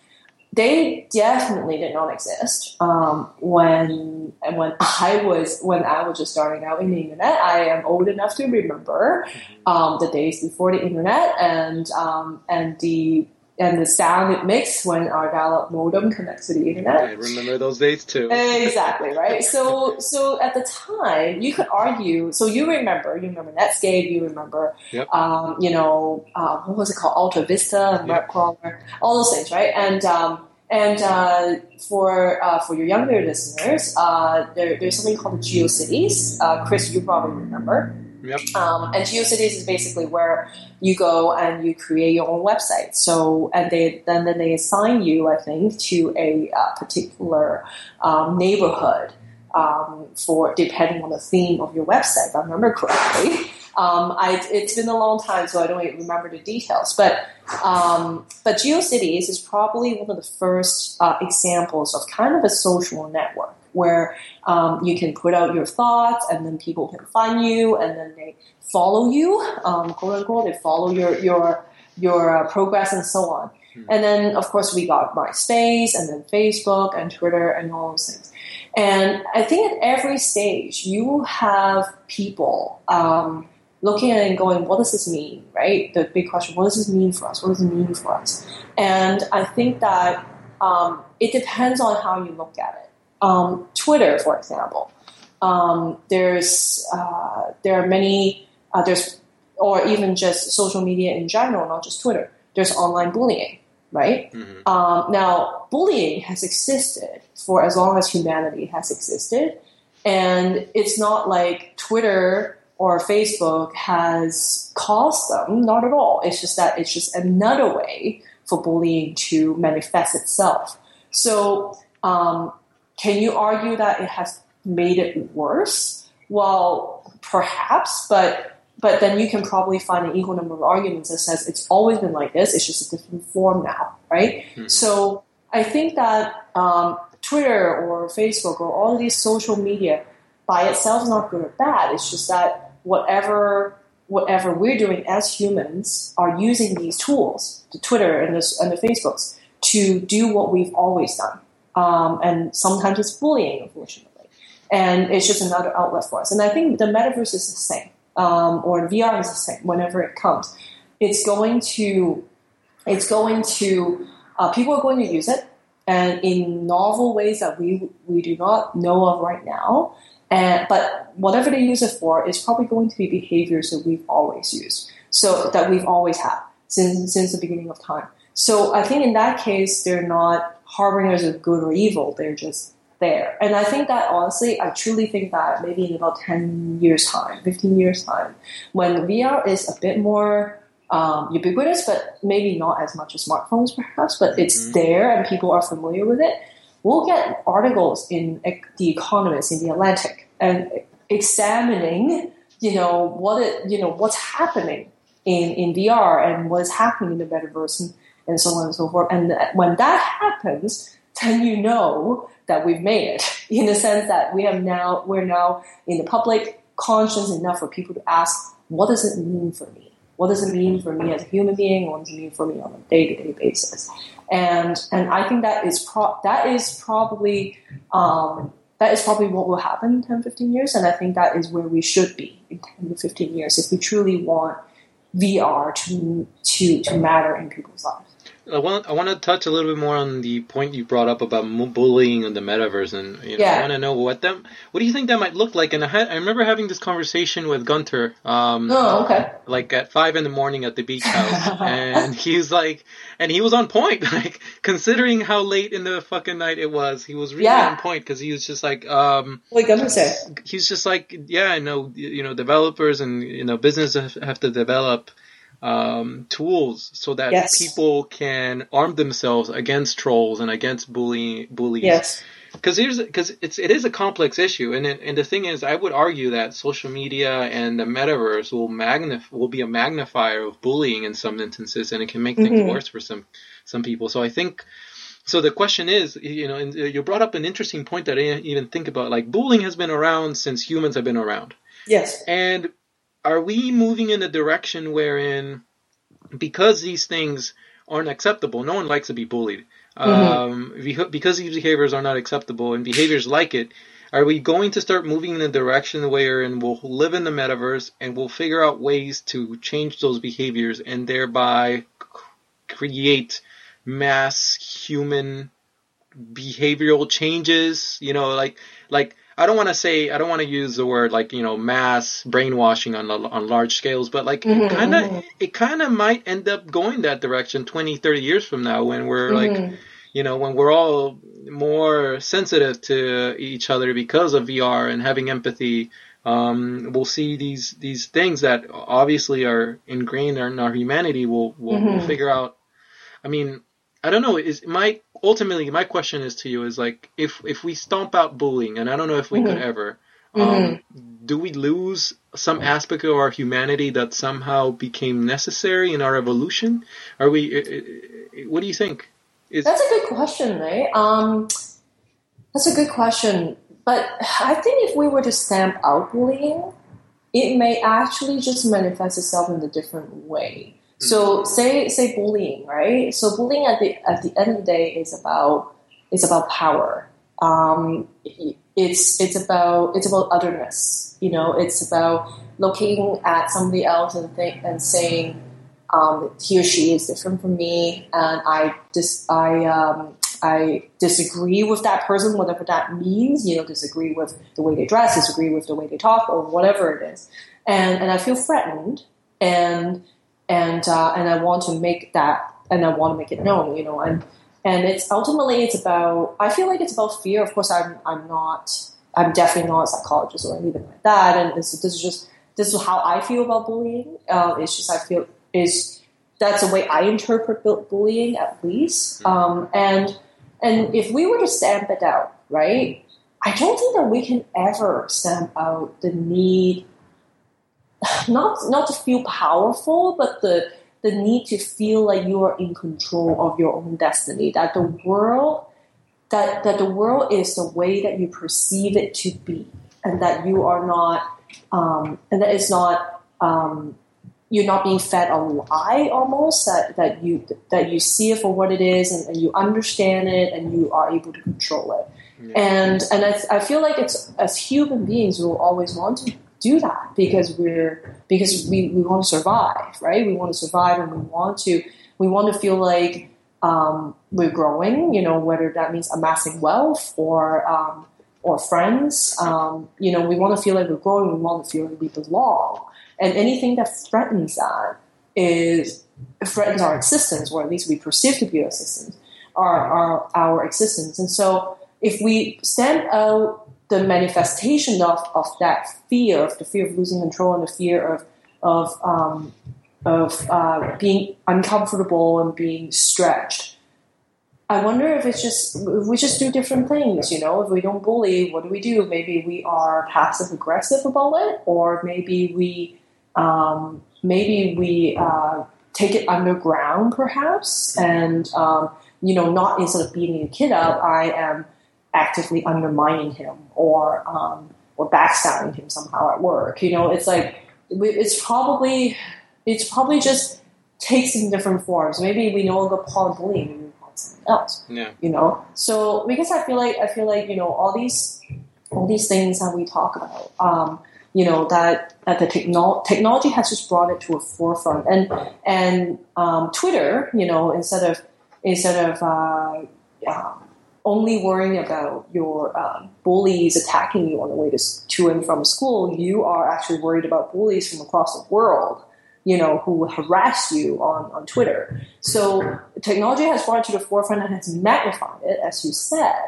they definitely did not exist um, when when *laughs* I was when I was just starting out in the internet. I am old enough to remember mm-hmm. um, the days before the internet and um, and the and the sound it makes when our dial-up modem connects to the internet. I remember those days too. exactly right. So *laughs* so at the time you could argue. So you remember you remember Netscape. You remember yep. um, you know uh, what was it called Alta Vista and yep. WebCrawler, all those things, right? And um, and uh, for uh, for your younger listeners, uh, there, there's something called the GeoCities. Uh, Chris, you probably remember. Yep. Um, and GeoCities is basically where you go and you create your own website. So, and they then then they assign you, I think, to a uh, particular um, neighborhood um, for depending on the theme of your website. If I remember correctly. Um, I, it's been a long time, so I don't remember the details. But um, but GeoCities is probably one of the first uh, examples of kind of a social network where um, you can put out your thoughts, and then people can find you, and then they follow you, um, quote unquote. They follow your your your uh, progress and so on. Hmm. And then, of course, we got MySpace, and then Facebook, and Twitter, and all those things. And I think at every stage, you have people um, looking at it and going, what does this mean, right? The big question, what does this mean for us? What does it mean for us? And I think that um, it depends on how you look at it. Um, Twitter, for example, um, there's uh, there are many uh, there's or even just social media in general, not just Twitter. There's online bullying, right? Mhm. Um, now, bullying has existed for as long as humanity has existed, and it's not like Twitter or Facebook has caused them. Not at all. It's just that it's just another way for bullying to manifest itself. So, um, can you argue that it has made it worse? Well, perhaps, but but then you can probably find an equal number of arguments that says it's always been like this. It's just a different form now, right? Mhm. So I think that um, Twitter or Facebook or all these social media by itself is not good or bad. It's just that whatever whatever we're doing as humans are using these tools, the Twitter and the, and the Facebooks, to do what we've always done. Um, and sometimes it's bullying, unfortunately. And it's just another outlet for us. And I think the metaverse is the same, um, or VR is the same whenever it comes. It's going to, it's going to, uh, people are going to use it and in novel ways that we, we do not know of right now. And, but whatever they use it for is probably going to be behaviors that we've always used. So that we've always had since, since the beginning of time. So I think in that case, they're not harbingers of good or evil. They're just there. And I think that honestly, I truly think that maybe in about 10 years time, 15 years time, when VR is a bit more um, ubiquitous, but maybe not as much as smartphones perhaps, but it's Mhm. there and people are familiar with it, we'll get articles in The Economist, in The Atlantic, and examining, you know, what it, you know, what's happening in, in VR and what is happening in the metaverse and, and so on and so forth. And when that happens, then you know that we've made it *laughs* in the sense that we have now, we're now in the public conscience enough for people to ask, what does it mean for me? What does it mean for me as a human being? What does it mean for me on a day-to-day basis? And and I think that is pro- that is probably um, that is probably what will happen in 10, 15 years. And I think that is where we should be in 10 to 15 years if we truly want VR to to to matter in people's lives. I want I want to touch a little bit more on the point you brought up about bullying in the metaverse, and you know, Yeah. I want to know what that what do you think that might look like? And I had I remember having this conversation with Gunter, um, Oh, okay. like at five in the morning at the beach house, *laughs* and he's like, and he was on point, *laughs* like considering how late in the fucking night it was, he was really Yeah. on point because he was just like, um, What are you he's just like, yeah, I know, you know, developers and you know, business have to develop um, tools so that Yes. people can arm themselves against trolls and against bullying bullies. Yes. Because here's because it's it is a complex issue, and it, and the thing is, I would argue that social media and the metaverse will magnif- will be a magnifier of bullying in some instances, and it can make things Mhm. worse for some some people. So I think. So the question is, you know, and you brought up an interesting point that I didn't even think about. Like bullying has been around since humans have been around. Yes. And are we moving in a direction wherein, because these things aren't acceptable, no one likes to be bullied. Um, because these behaviors are not acceptable and behaviors like it, are we going to start moving in a direction wherein we'll live in the metaverse and we'll figure out ways to change those behaviors and thereby create mass human behavioral changes? You know, like like I don't want to say I don't want to use the word like you know mass brainwashing on on large scales, but like Mhm, it kind of it kind of might end up going that direction 20, 30 years from now when we're like Mhm. you know when we're all more sensitive to each other because of VR and having empathy. Um, we'll see these these things that obviously are ingrained in our humanity. We'll we'll, we'll Mhm. figure out. I mean, I don't know. Is my ultimately my question is to you is like if if we stomp out bullying, and I don't know if we could Mhm. ever. Um, do we lose some aspect of our humanity that somehow became necessary in our evolution? Are we? What do you think? Is That's a good question, right? Um, that's a good question. But I think if we were to stamp out bullying, it may actually just manifest itself in a different way. So say say bullying, right? So bullying at the at the end of the day is about is about power. Um, it's it's about it's about otherness. You know, it's about looking at somebody else and think and saying um, he or she is different from me, and I dis I um, I disagree with that person, whatever that means. You know, disagree with the way they dress, disagree with the way they talk, or whatever it is, and and I feel threatened, and and uh, and I want to make that and I want to make it known, you know, and and it's ultimately it's about I feel like it's about fear. Of course, I'm I'm not I'm definitely not a psychologist or anything like that, and this, this is just this is how I feel about bullying. Uh, it's just I feel is that's the way I interpret bullying at least, um, and and if we were to stamp it out, right? I don't think that we can ever stamp out the need *sighs* not not to feel powerful, but the the need to feel like you are in control of your own destiny. That the world that that the world is the way that you perceive it to be, and that you are not, um, and that it's not. Um, you're not being fed a lie almost that, that you that you see it for what it is and, and you understand it and you are able to control it yeah. and and I, I feel like it's as human beings we will always want to do that because we're because we, we want to survive, right? We want to survive and we want to we want to feel like um, we're growing, you know, whether that means amassing wealth or um, or friends. Um, you know, we want to feel like we're growing. We want to feel like we belong. And anything that threatens that is threatens our existence, or at least we perceive to be our existence, our, our our existence. And so, if we stand out the manifestation of, of that fear, of the fear of losing control and the fear of of um, of uh, being uncomfortable and being stretched. I wonder if it's just if we just do different things. You know, if we don't bully, what do we do? Maybe we are passive aggressive about it, or maybe we um, maybe we uh, take it underground, perhaps, and um, you know, not instead of beating a kid up, I am actively undermining him or um, or backstabbing him somehow at work. You know, it's like it's probably it's probably just takes in different forms. Maybe we no longer call it bullying, we call it something else. Yeah. You know, so because I feel like I feel like you know all these all these things that we talk about. Um, you know that that the techno- technology has just brought it to a forefront, and and um, Twitter, you know, instead of instead of uh, um, only worrying about your um, bullies attacking you on the way to, to and from school, you are actually worried about bullies from across the world, you know, who harass you on, on Twitter. So technology has brought to the forefront and has magnified it, as you said.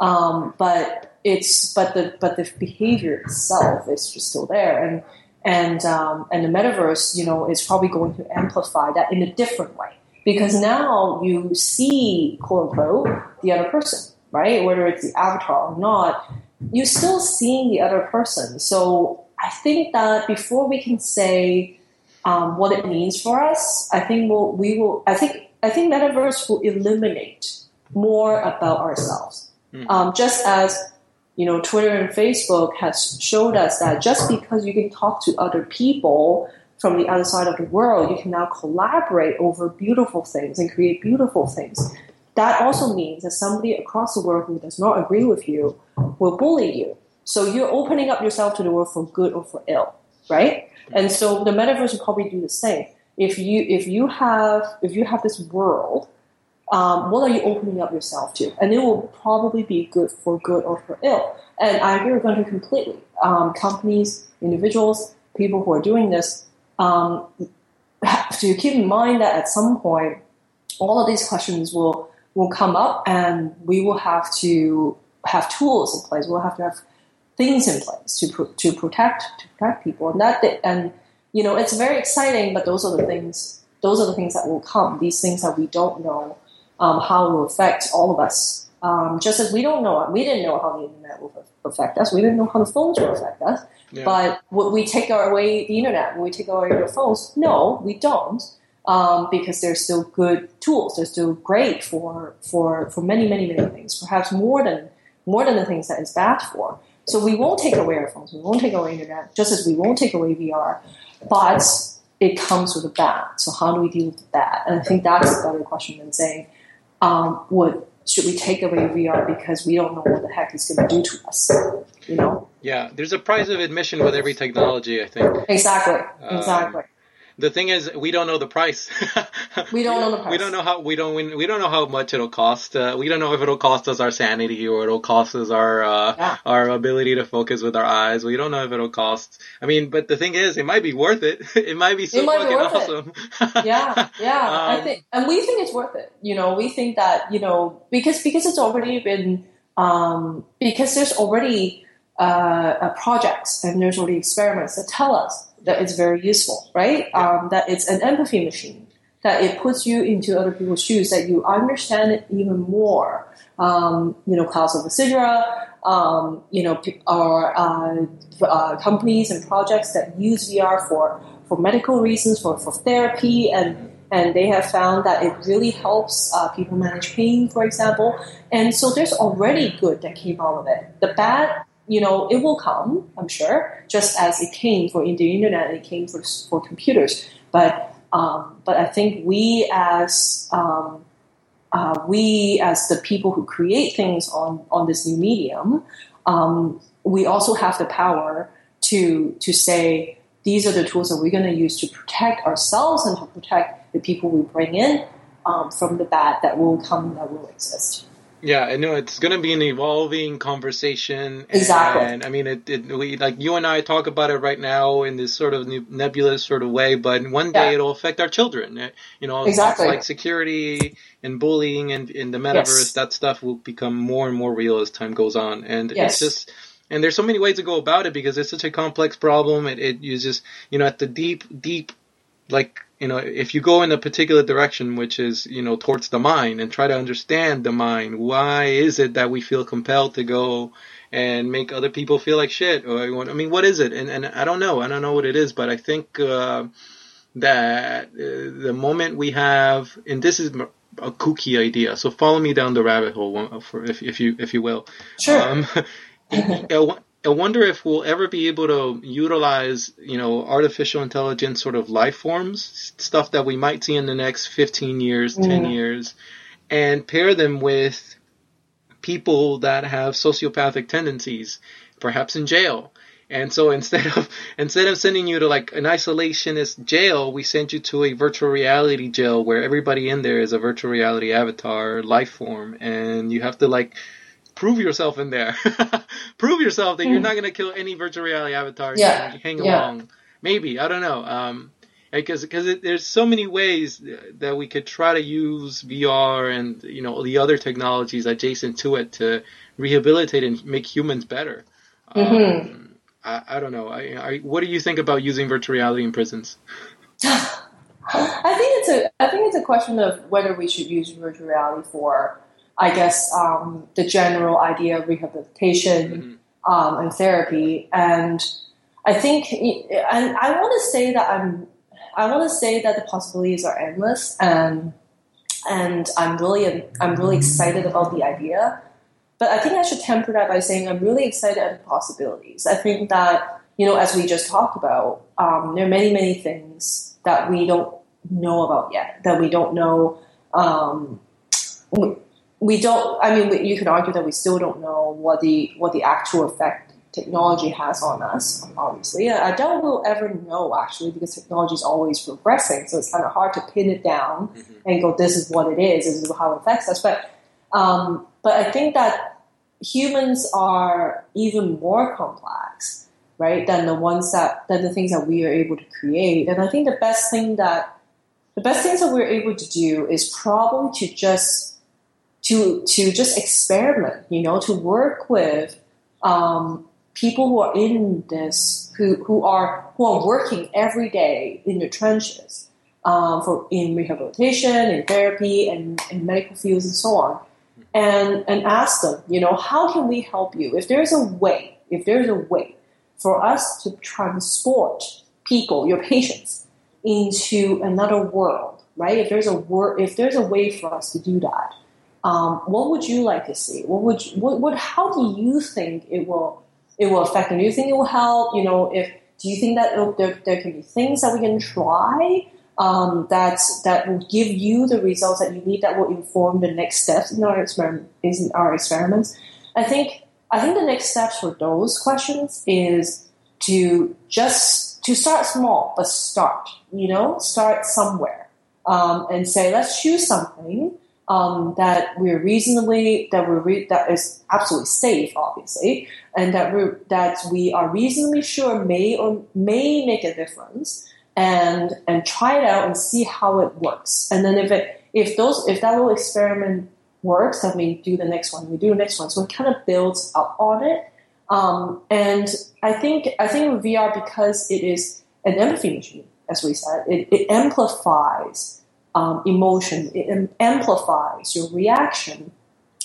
Um, but it's but the but the behavior itself is just still there, and and um, and the metaverse, you know, is probably going to amplify that in a different way because now you see quote unquote the other person, right? Whether it's the avatar or not, you're still seeing the other person. So I think that before we can say um, what it means for us, I think we'll, we will. I think I think metaverse will illuminate more about ourselves. Mm. Um, just as you know, Twitter and Facebook has showed us that just because you can talk to other people from the other side of the world, you can now collaborate over beautiful things and create beautiful things. That also means that somebody across the world who does not agree with you will bully you. So you're opening up yourself to the world for good or for ill, right? And so the metaverse will probably do the same. If you if you have if you have this world, um, what are you opening up yourself to? And it will probably be good for good or for ill. And I agree with Gunter completely. Um, companies, individuals, people who are doing this um, to keep in mind that at some point, all of these questions will will come up, and we will have to have tools in place. We'll have to have things in place to pro- to protect to protect people, and that and you know it's very exciting. But those are the things. Those are the things that will come. These things that we don't know um, how will affect all of us. Um, just as we don't know, we didn't know how the internet will affect us. We didn't know how the phones will affect us. Yeah. But would we take away the internet? Would we take away your phones? No, we don't. Um, because they're still good tools. They're still great for, for, for many, many, many things. Perhaps more than, more than the things that it's bad for. So we won't take away our phones. We won't take away internet, just as we won't take away VR. But it comes with a bad. So how do we deal with the bad? And I think that's a better question than saying, um, would should we take away VR because we don't know what the heck it's going to do to us? You know? Yeah, there's a price of admission with every technology. I think exactly, um, exactly. The thing is, we don't know the price. we don't know the price. *laughs* We don't know how we don't we, we don't know how much it'll cost. Uh, we don't know if it'll cost us our sanity or it'll cost us our uh, yeah. our ability to focus with our eyes. We don't know if it'll cost. I mean, but the thing is, it might be worth it. *laughs* it might be so might fucking be awesome. *laughs* yeah, yeah. Um, I think, and we think it's worth it. You know, we think that you know because because it's already been um, because there's already uh, uh, projects and there's already experiments that tell us that it's very useful, right? Um, that it's an empathy machine, that it puts you into other people's shoes, that you understand it even more. Um, you know, clouds of Sidra, um, you know, our uh, uh, companies and projects that use VR for, for medical reasons, for, for therapy, and and they have found that it really helps uh, people manage pain, for example. And so there's already good that came out of it. The bad you know, it will come, I'm sure, just as it came for the internet, and it came for, for computers. But um, but I think we as um, uh, we as the people who create things on on this new medium, um, we also have the power to to say these are the tools that we're going to use to protect ourselves and to protect the people we bring in um, from the bad that will come that will exist. Yeah, I know it's going to be an evolving conversation. Exactly. And I mean, it, it, we like you and I talk about it right now in this sort of nebulous sort of way, but one day yeah. it'll affect our children. Eh, you know, exactly. like security and bullying and in the metaverse, yes. that stuff will become more and more real as time goes on. And yes. it's just, and there's so many ways to go about it because it's such a complex problem. It, it uses, you know, at the deep, deep, like you know, if you go in a particular direction, which is, you know, towards the mind and try to understand the mind, why is it that we feel compelled to go and make other people feel like shit? Or, I mean, what is it? And, and I don't know. I don't know what it is, but I think, uh, that uh, the moment we have, and this is a kooky idea, so follow me down the rabbit hole, for, if, if you, if you will. Sure. Um, *laughs* I wonder if we'll ever be able to utilize, you know, artificial intelligence sort of life forms, stuff that we might see in the next 15 years, 10 mm. years, and pair them with people that have sociopathic tendencies, perhaps in jail. And so *laughs* instead of instead of sending you to like an isolationist jail, we send you to a virtual reality jail where everybody in there is a virtual reality avatar life form, and you have to like prove yourself in there. *laughs* prove yourself that you're hmm. not going to kill any virtual reality avatar. Yeah. Hang yeah. along. Maybe. I don't know. Um, because because there's so many ways that we could try to use VR and you know the other technologies adjacent to it to rehabilitate and make humans better. Mm-hmm. Um, I, I, don't know. I, I, what do you think about using virtual reality in prisons? *laughs* *sighs* I think it's a I think it's a question of whether we should use virtual reality for I guess, um, the general idea of rehabilitation mm-hmm. um, and therapy. And I think, and I want to say that I'm, I want to say that the possibilities are endless, and and I'm really, I'm really excited about the idea. But I think I should temper that by saying I'm really excited at the possibilities. I think that you know, as we just talked about, um, there are many, many things that we don't know about yet. That we don't know. Um, we don't. I mean, you could argue that we still don't know what the what the actual effect technology has on us. Obviously, I doubt we'll ever know actually because technology is always progressing. So it's kind of hard to pin it down mm-hmm. and go, "This is what it is. This is how it affects us." But um, but I think that humans are even more complex, right, than the ones that than the things that we are able to create. And I think the best thing that the best things that we're able to do is probably to just to to just experiment, you know, to work with um, people who are in this, who who are who are working every day in the trenches um, for in rehabilitation, in therapy, and in medical fields, and so on, and and ask them, you know, how can we help you? If there's a way, if there's a way for us to transport people, your patients, into another world, right? If there's a wor- if there's a way for us to do that um, what would you like to see? What would you, what, what how do you think it will it will affect? And do you think it will help? You know, if do you think that there, there can be things that we can try um, that that will give you the results that you need that will inform the next steps in our experiment in our experiments? I think I think the next steps for those questions is to just to start small, but start. You know, start somewhere um, and say, let's choose something um, that we're reasonably that we're re- that is absolutely safe, obviously, and that we that we are reasonably sure may or may make a difference, and and try it out and see how it works. And then if it if those if that little experiment works, then we do the next one. We do the next one. So it kind of builds up on it. Um, and I think I think with VR because it is an empathy machine, as we said, it, it amplifies um, emotion, it amplifies your reaction.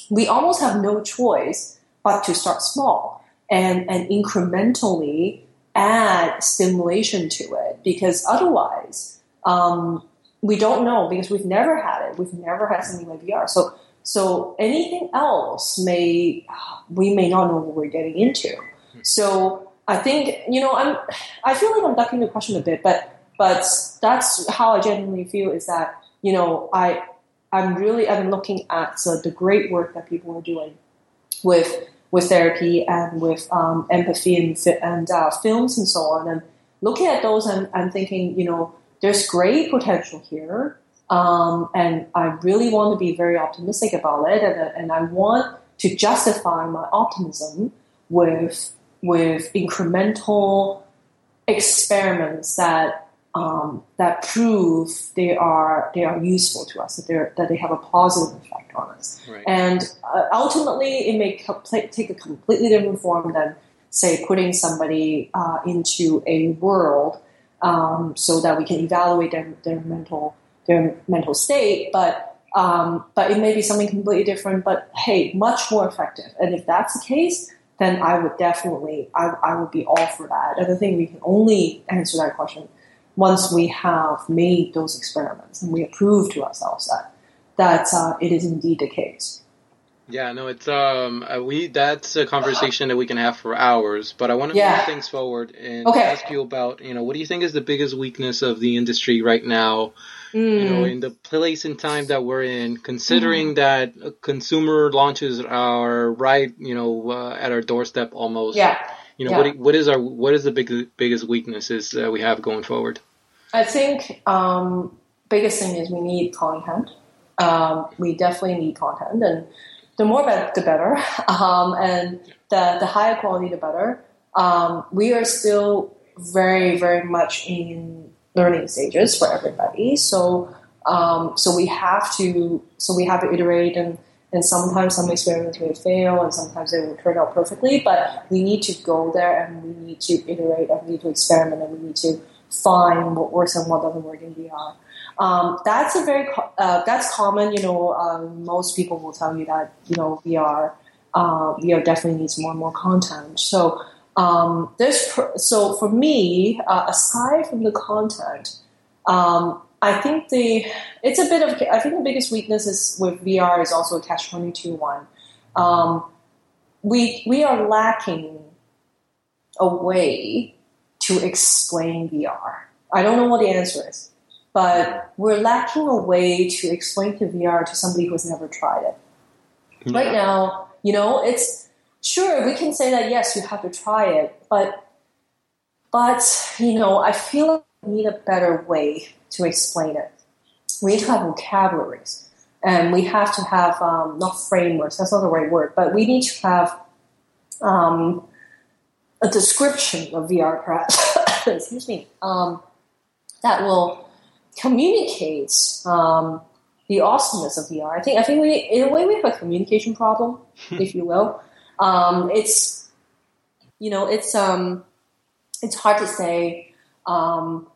We almost have no choice but to start small and, and incrementally add stimulation to it because otherwise um, we don't know because we've never had it. We've never had something like VR. So so anything else may we may not know what we're getting into. So I think you know I'm I feel like I'm ducking the question a bit, but but that's how I genuinely feel is that you know I I'm really I'm looking at uh, the great work that people are doing with with therapy and with um, empathy and, and uh, films and so on, and looking at those and, and thinking you know there's great potential here, um, and I really want to be very optimistic about it, and, and I want to justify my optimism with with incremental experiments that um, that prove they are they are useful to us, that they that they have a positive effect on us, right. and uh, ultimately it may take a completely different form than say putting somebody uh, into a world um, so that we can evaluate their, their mental their mental state, but um, but it may be something completely different. But hey, much more effective, and if that's the case, then I would definitely I, I would be all for that. And I think we can only answer that question once we have made those experiments and we prove to ourselves that that uh, it is indeed the case. Yeah, no, it's um uh, we that's a conversation that we can have for hours, but I want to yeah. move things forward and okay. ask you about, you know, what do you think is the biggest weakness of the industry right now? Mm. You know, mm. in the place and time that we're in, considering mm. that consumer launches are right, you know, uh, at our doorstep almost. Yeah. You know, yeah. what what is our what is the big, biggest weaknesses that we have going forward? I think um, biggest thing is we need content. Um, we definitely need content, and the more the better, *laughs* um, and the the higher quality the better. Um, we are still very very much in learning stages for everybody, so um, so we have to so we have to iterate and. And sometimes some experiments may fail, and sometimes they will turn out perfectly. But we need to go there, and we need to iterate, and we need to experiment, and we need to find what works and what doesn't work in VR. Um, that's a very uh, that's common. You know, um, most people will tell you that you know VR uh, VR definitely needs more and more content. So um, there's so for me, uh, aside from the content, um, I think the it's a bit of I think the biggest weakness is with VR is also a catch twenty two one. Um, we we are lacking a way to explain VR. I don't know what the answer is but we're lacking a way to explain to VR to somebody who's never tried it. Yeah. Right now, you know, it's sure we can say that yes, you have to try it, but but you know, I feel like we need a better way to explain it. We need to have vocabularies, and we have to have um, not frameworks. That's not the right word, but we need to have um, a description of VR, perhaps. *coughs* Excuse me. Um, that will communicates um, the awesomeness of VR. I think I think we in a way we have a communication problem, *laughs* if you will. Um, it's you know it's um, it's hard to say. Um,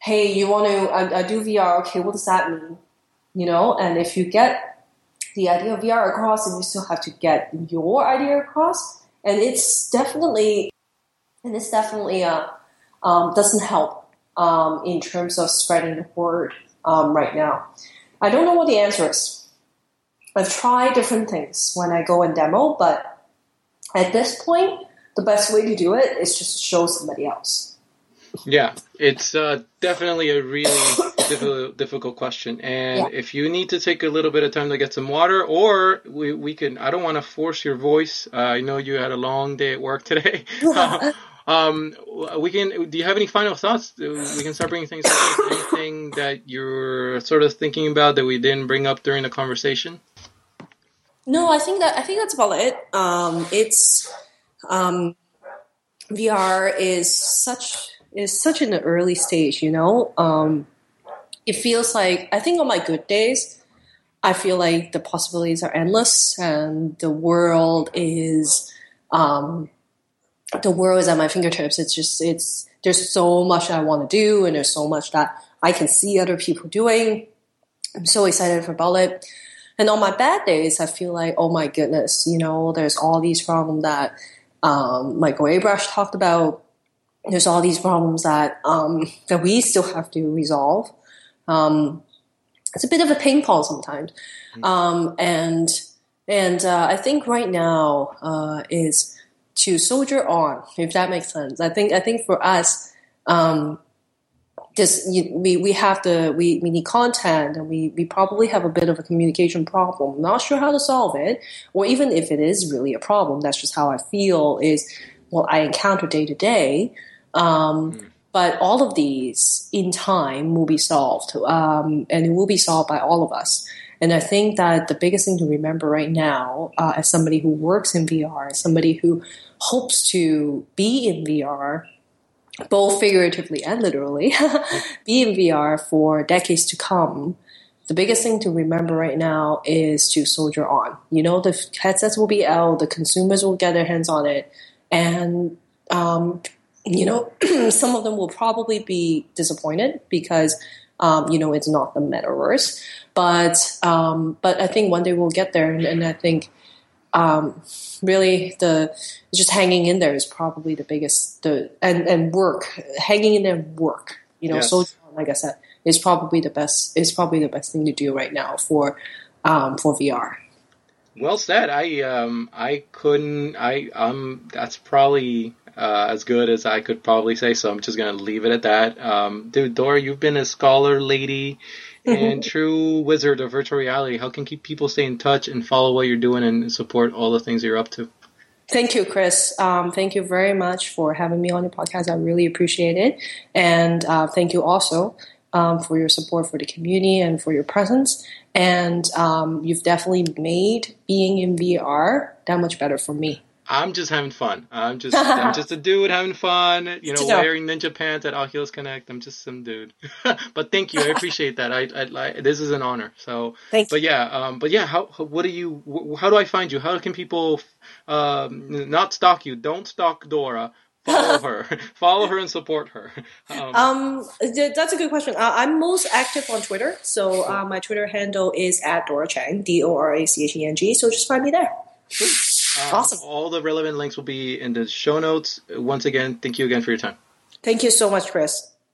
hey, you want to I, I do VR? Okay, what does that mean? You know, and if you get the idea of VR across, and you still have to get your idea across, and it's definitely and it's definitely uh, um, doesn't help um, in terms of spreading the word um, right now? I don't know what the answer is. I've tried different things when I go and demo, but at this point, the best way to do it is just to show somebody else. Yeah, it's uh, definitely a really difficult, difficult question. And yeah. if you need to take a little bit of time to get some water, or we, we can, I don't want to force your voice. Uh, I know you had a long day at work today. *laughs* *laughs* Um, we can. Do you have any final thoughts? We can start bringing things up. Anything that you're sort of thinking about that we didn't bring up during the conversation? No, I think that I think that's about it. Um, it's um, VR is such is such an early stage. You know, um, it feels like I think on my good days, I feel like the possibilities are endless and the world is um, the world is at my fingertips. It's just it's there's so much I want to do and there's so much that I can see other people doing. I'm so excited about it. And on my bad days, I feel like, oh my goodness, you know, there's all these problems that um, Michael Abrash talked about. There's all these problems that um, that we still have to resolve. Um, it's a bit of a pain point sometimes, um, and and uh, I think right now uh, is to soldier on, if that makes sense. I think I think for us, um, just we we have to we, we need content and we we probably have a bit of a communication problem. Not sure how to solve it, or even if it is really a problem, that's just how I feel. Is what I encounter day to day. Um, mm. But all of these in time will be solved, um, and it will be solved by all of us. And I think that the biggest thing to remember right now, uh, as somebody who works in VR, as somebody who hopes to be in VR, both figuratively and literally, *laughs* be in VR for decades to come, the biggest thing to remember right now is to soldier on. You know, the headsets will be out, the consumers will get their hands on it, and um, you know, *clears throat* some of them will probably be disappointed because um, you know it's not the metaverse. But um, but I think one day we'll get there, and, and I think um, really the just hanging in there is probably the biggest the and and work hanging in there work. You know, yes. so like I said, is probably the best is probably the best thing to do right now for um, for VR. Well said. I um I couldn't I um that's probably uh, as good as I could probably say. So I'm just gonna leave it at that. Um, dude, Dora, you've been a scholar lady and *laughs* true wizard of virtual reality. How can keep people stay in touch and follow what you're doing and support all the things you're up to? Thank you, Chris. Um, thank you very much for having me on your podcast. I really appreciate it. And uh, thank you also um, for your support for the community and for your presence. And um, you've definitely made being in VR that much better for me. I'm just having fun. I'm just *laughs* I'm just a dude having fun. You know, wearing ninja pants at Oculus Connect. I'm just some dude. *laughs* but thank you. I appreciate that. I, I, I this is an honor. So, Thanks. but yeah, um, but yeah. How what do you? How do I find you? How can people um, not stalk you? Don't stalk Dora. Follow *laughs* her. Follow her and support her. Um, um, that's a good question. Uh, I'm most active on Twitter, so uh, my Twitter handle is at Dora Cheng, D O R A C H E N G. So just find me there. Um, awesome. All the relevant links will be in the show notes. Once again, thank you again for your time. Thank you so much, Chris.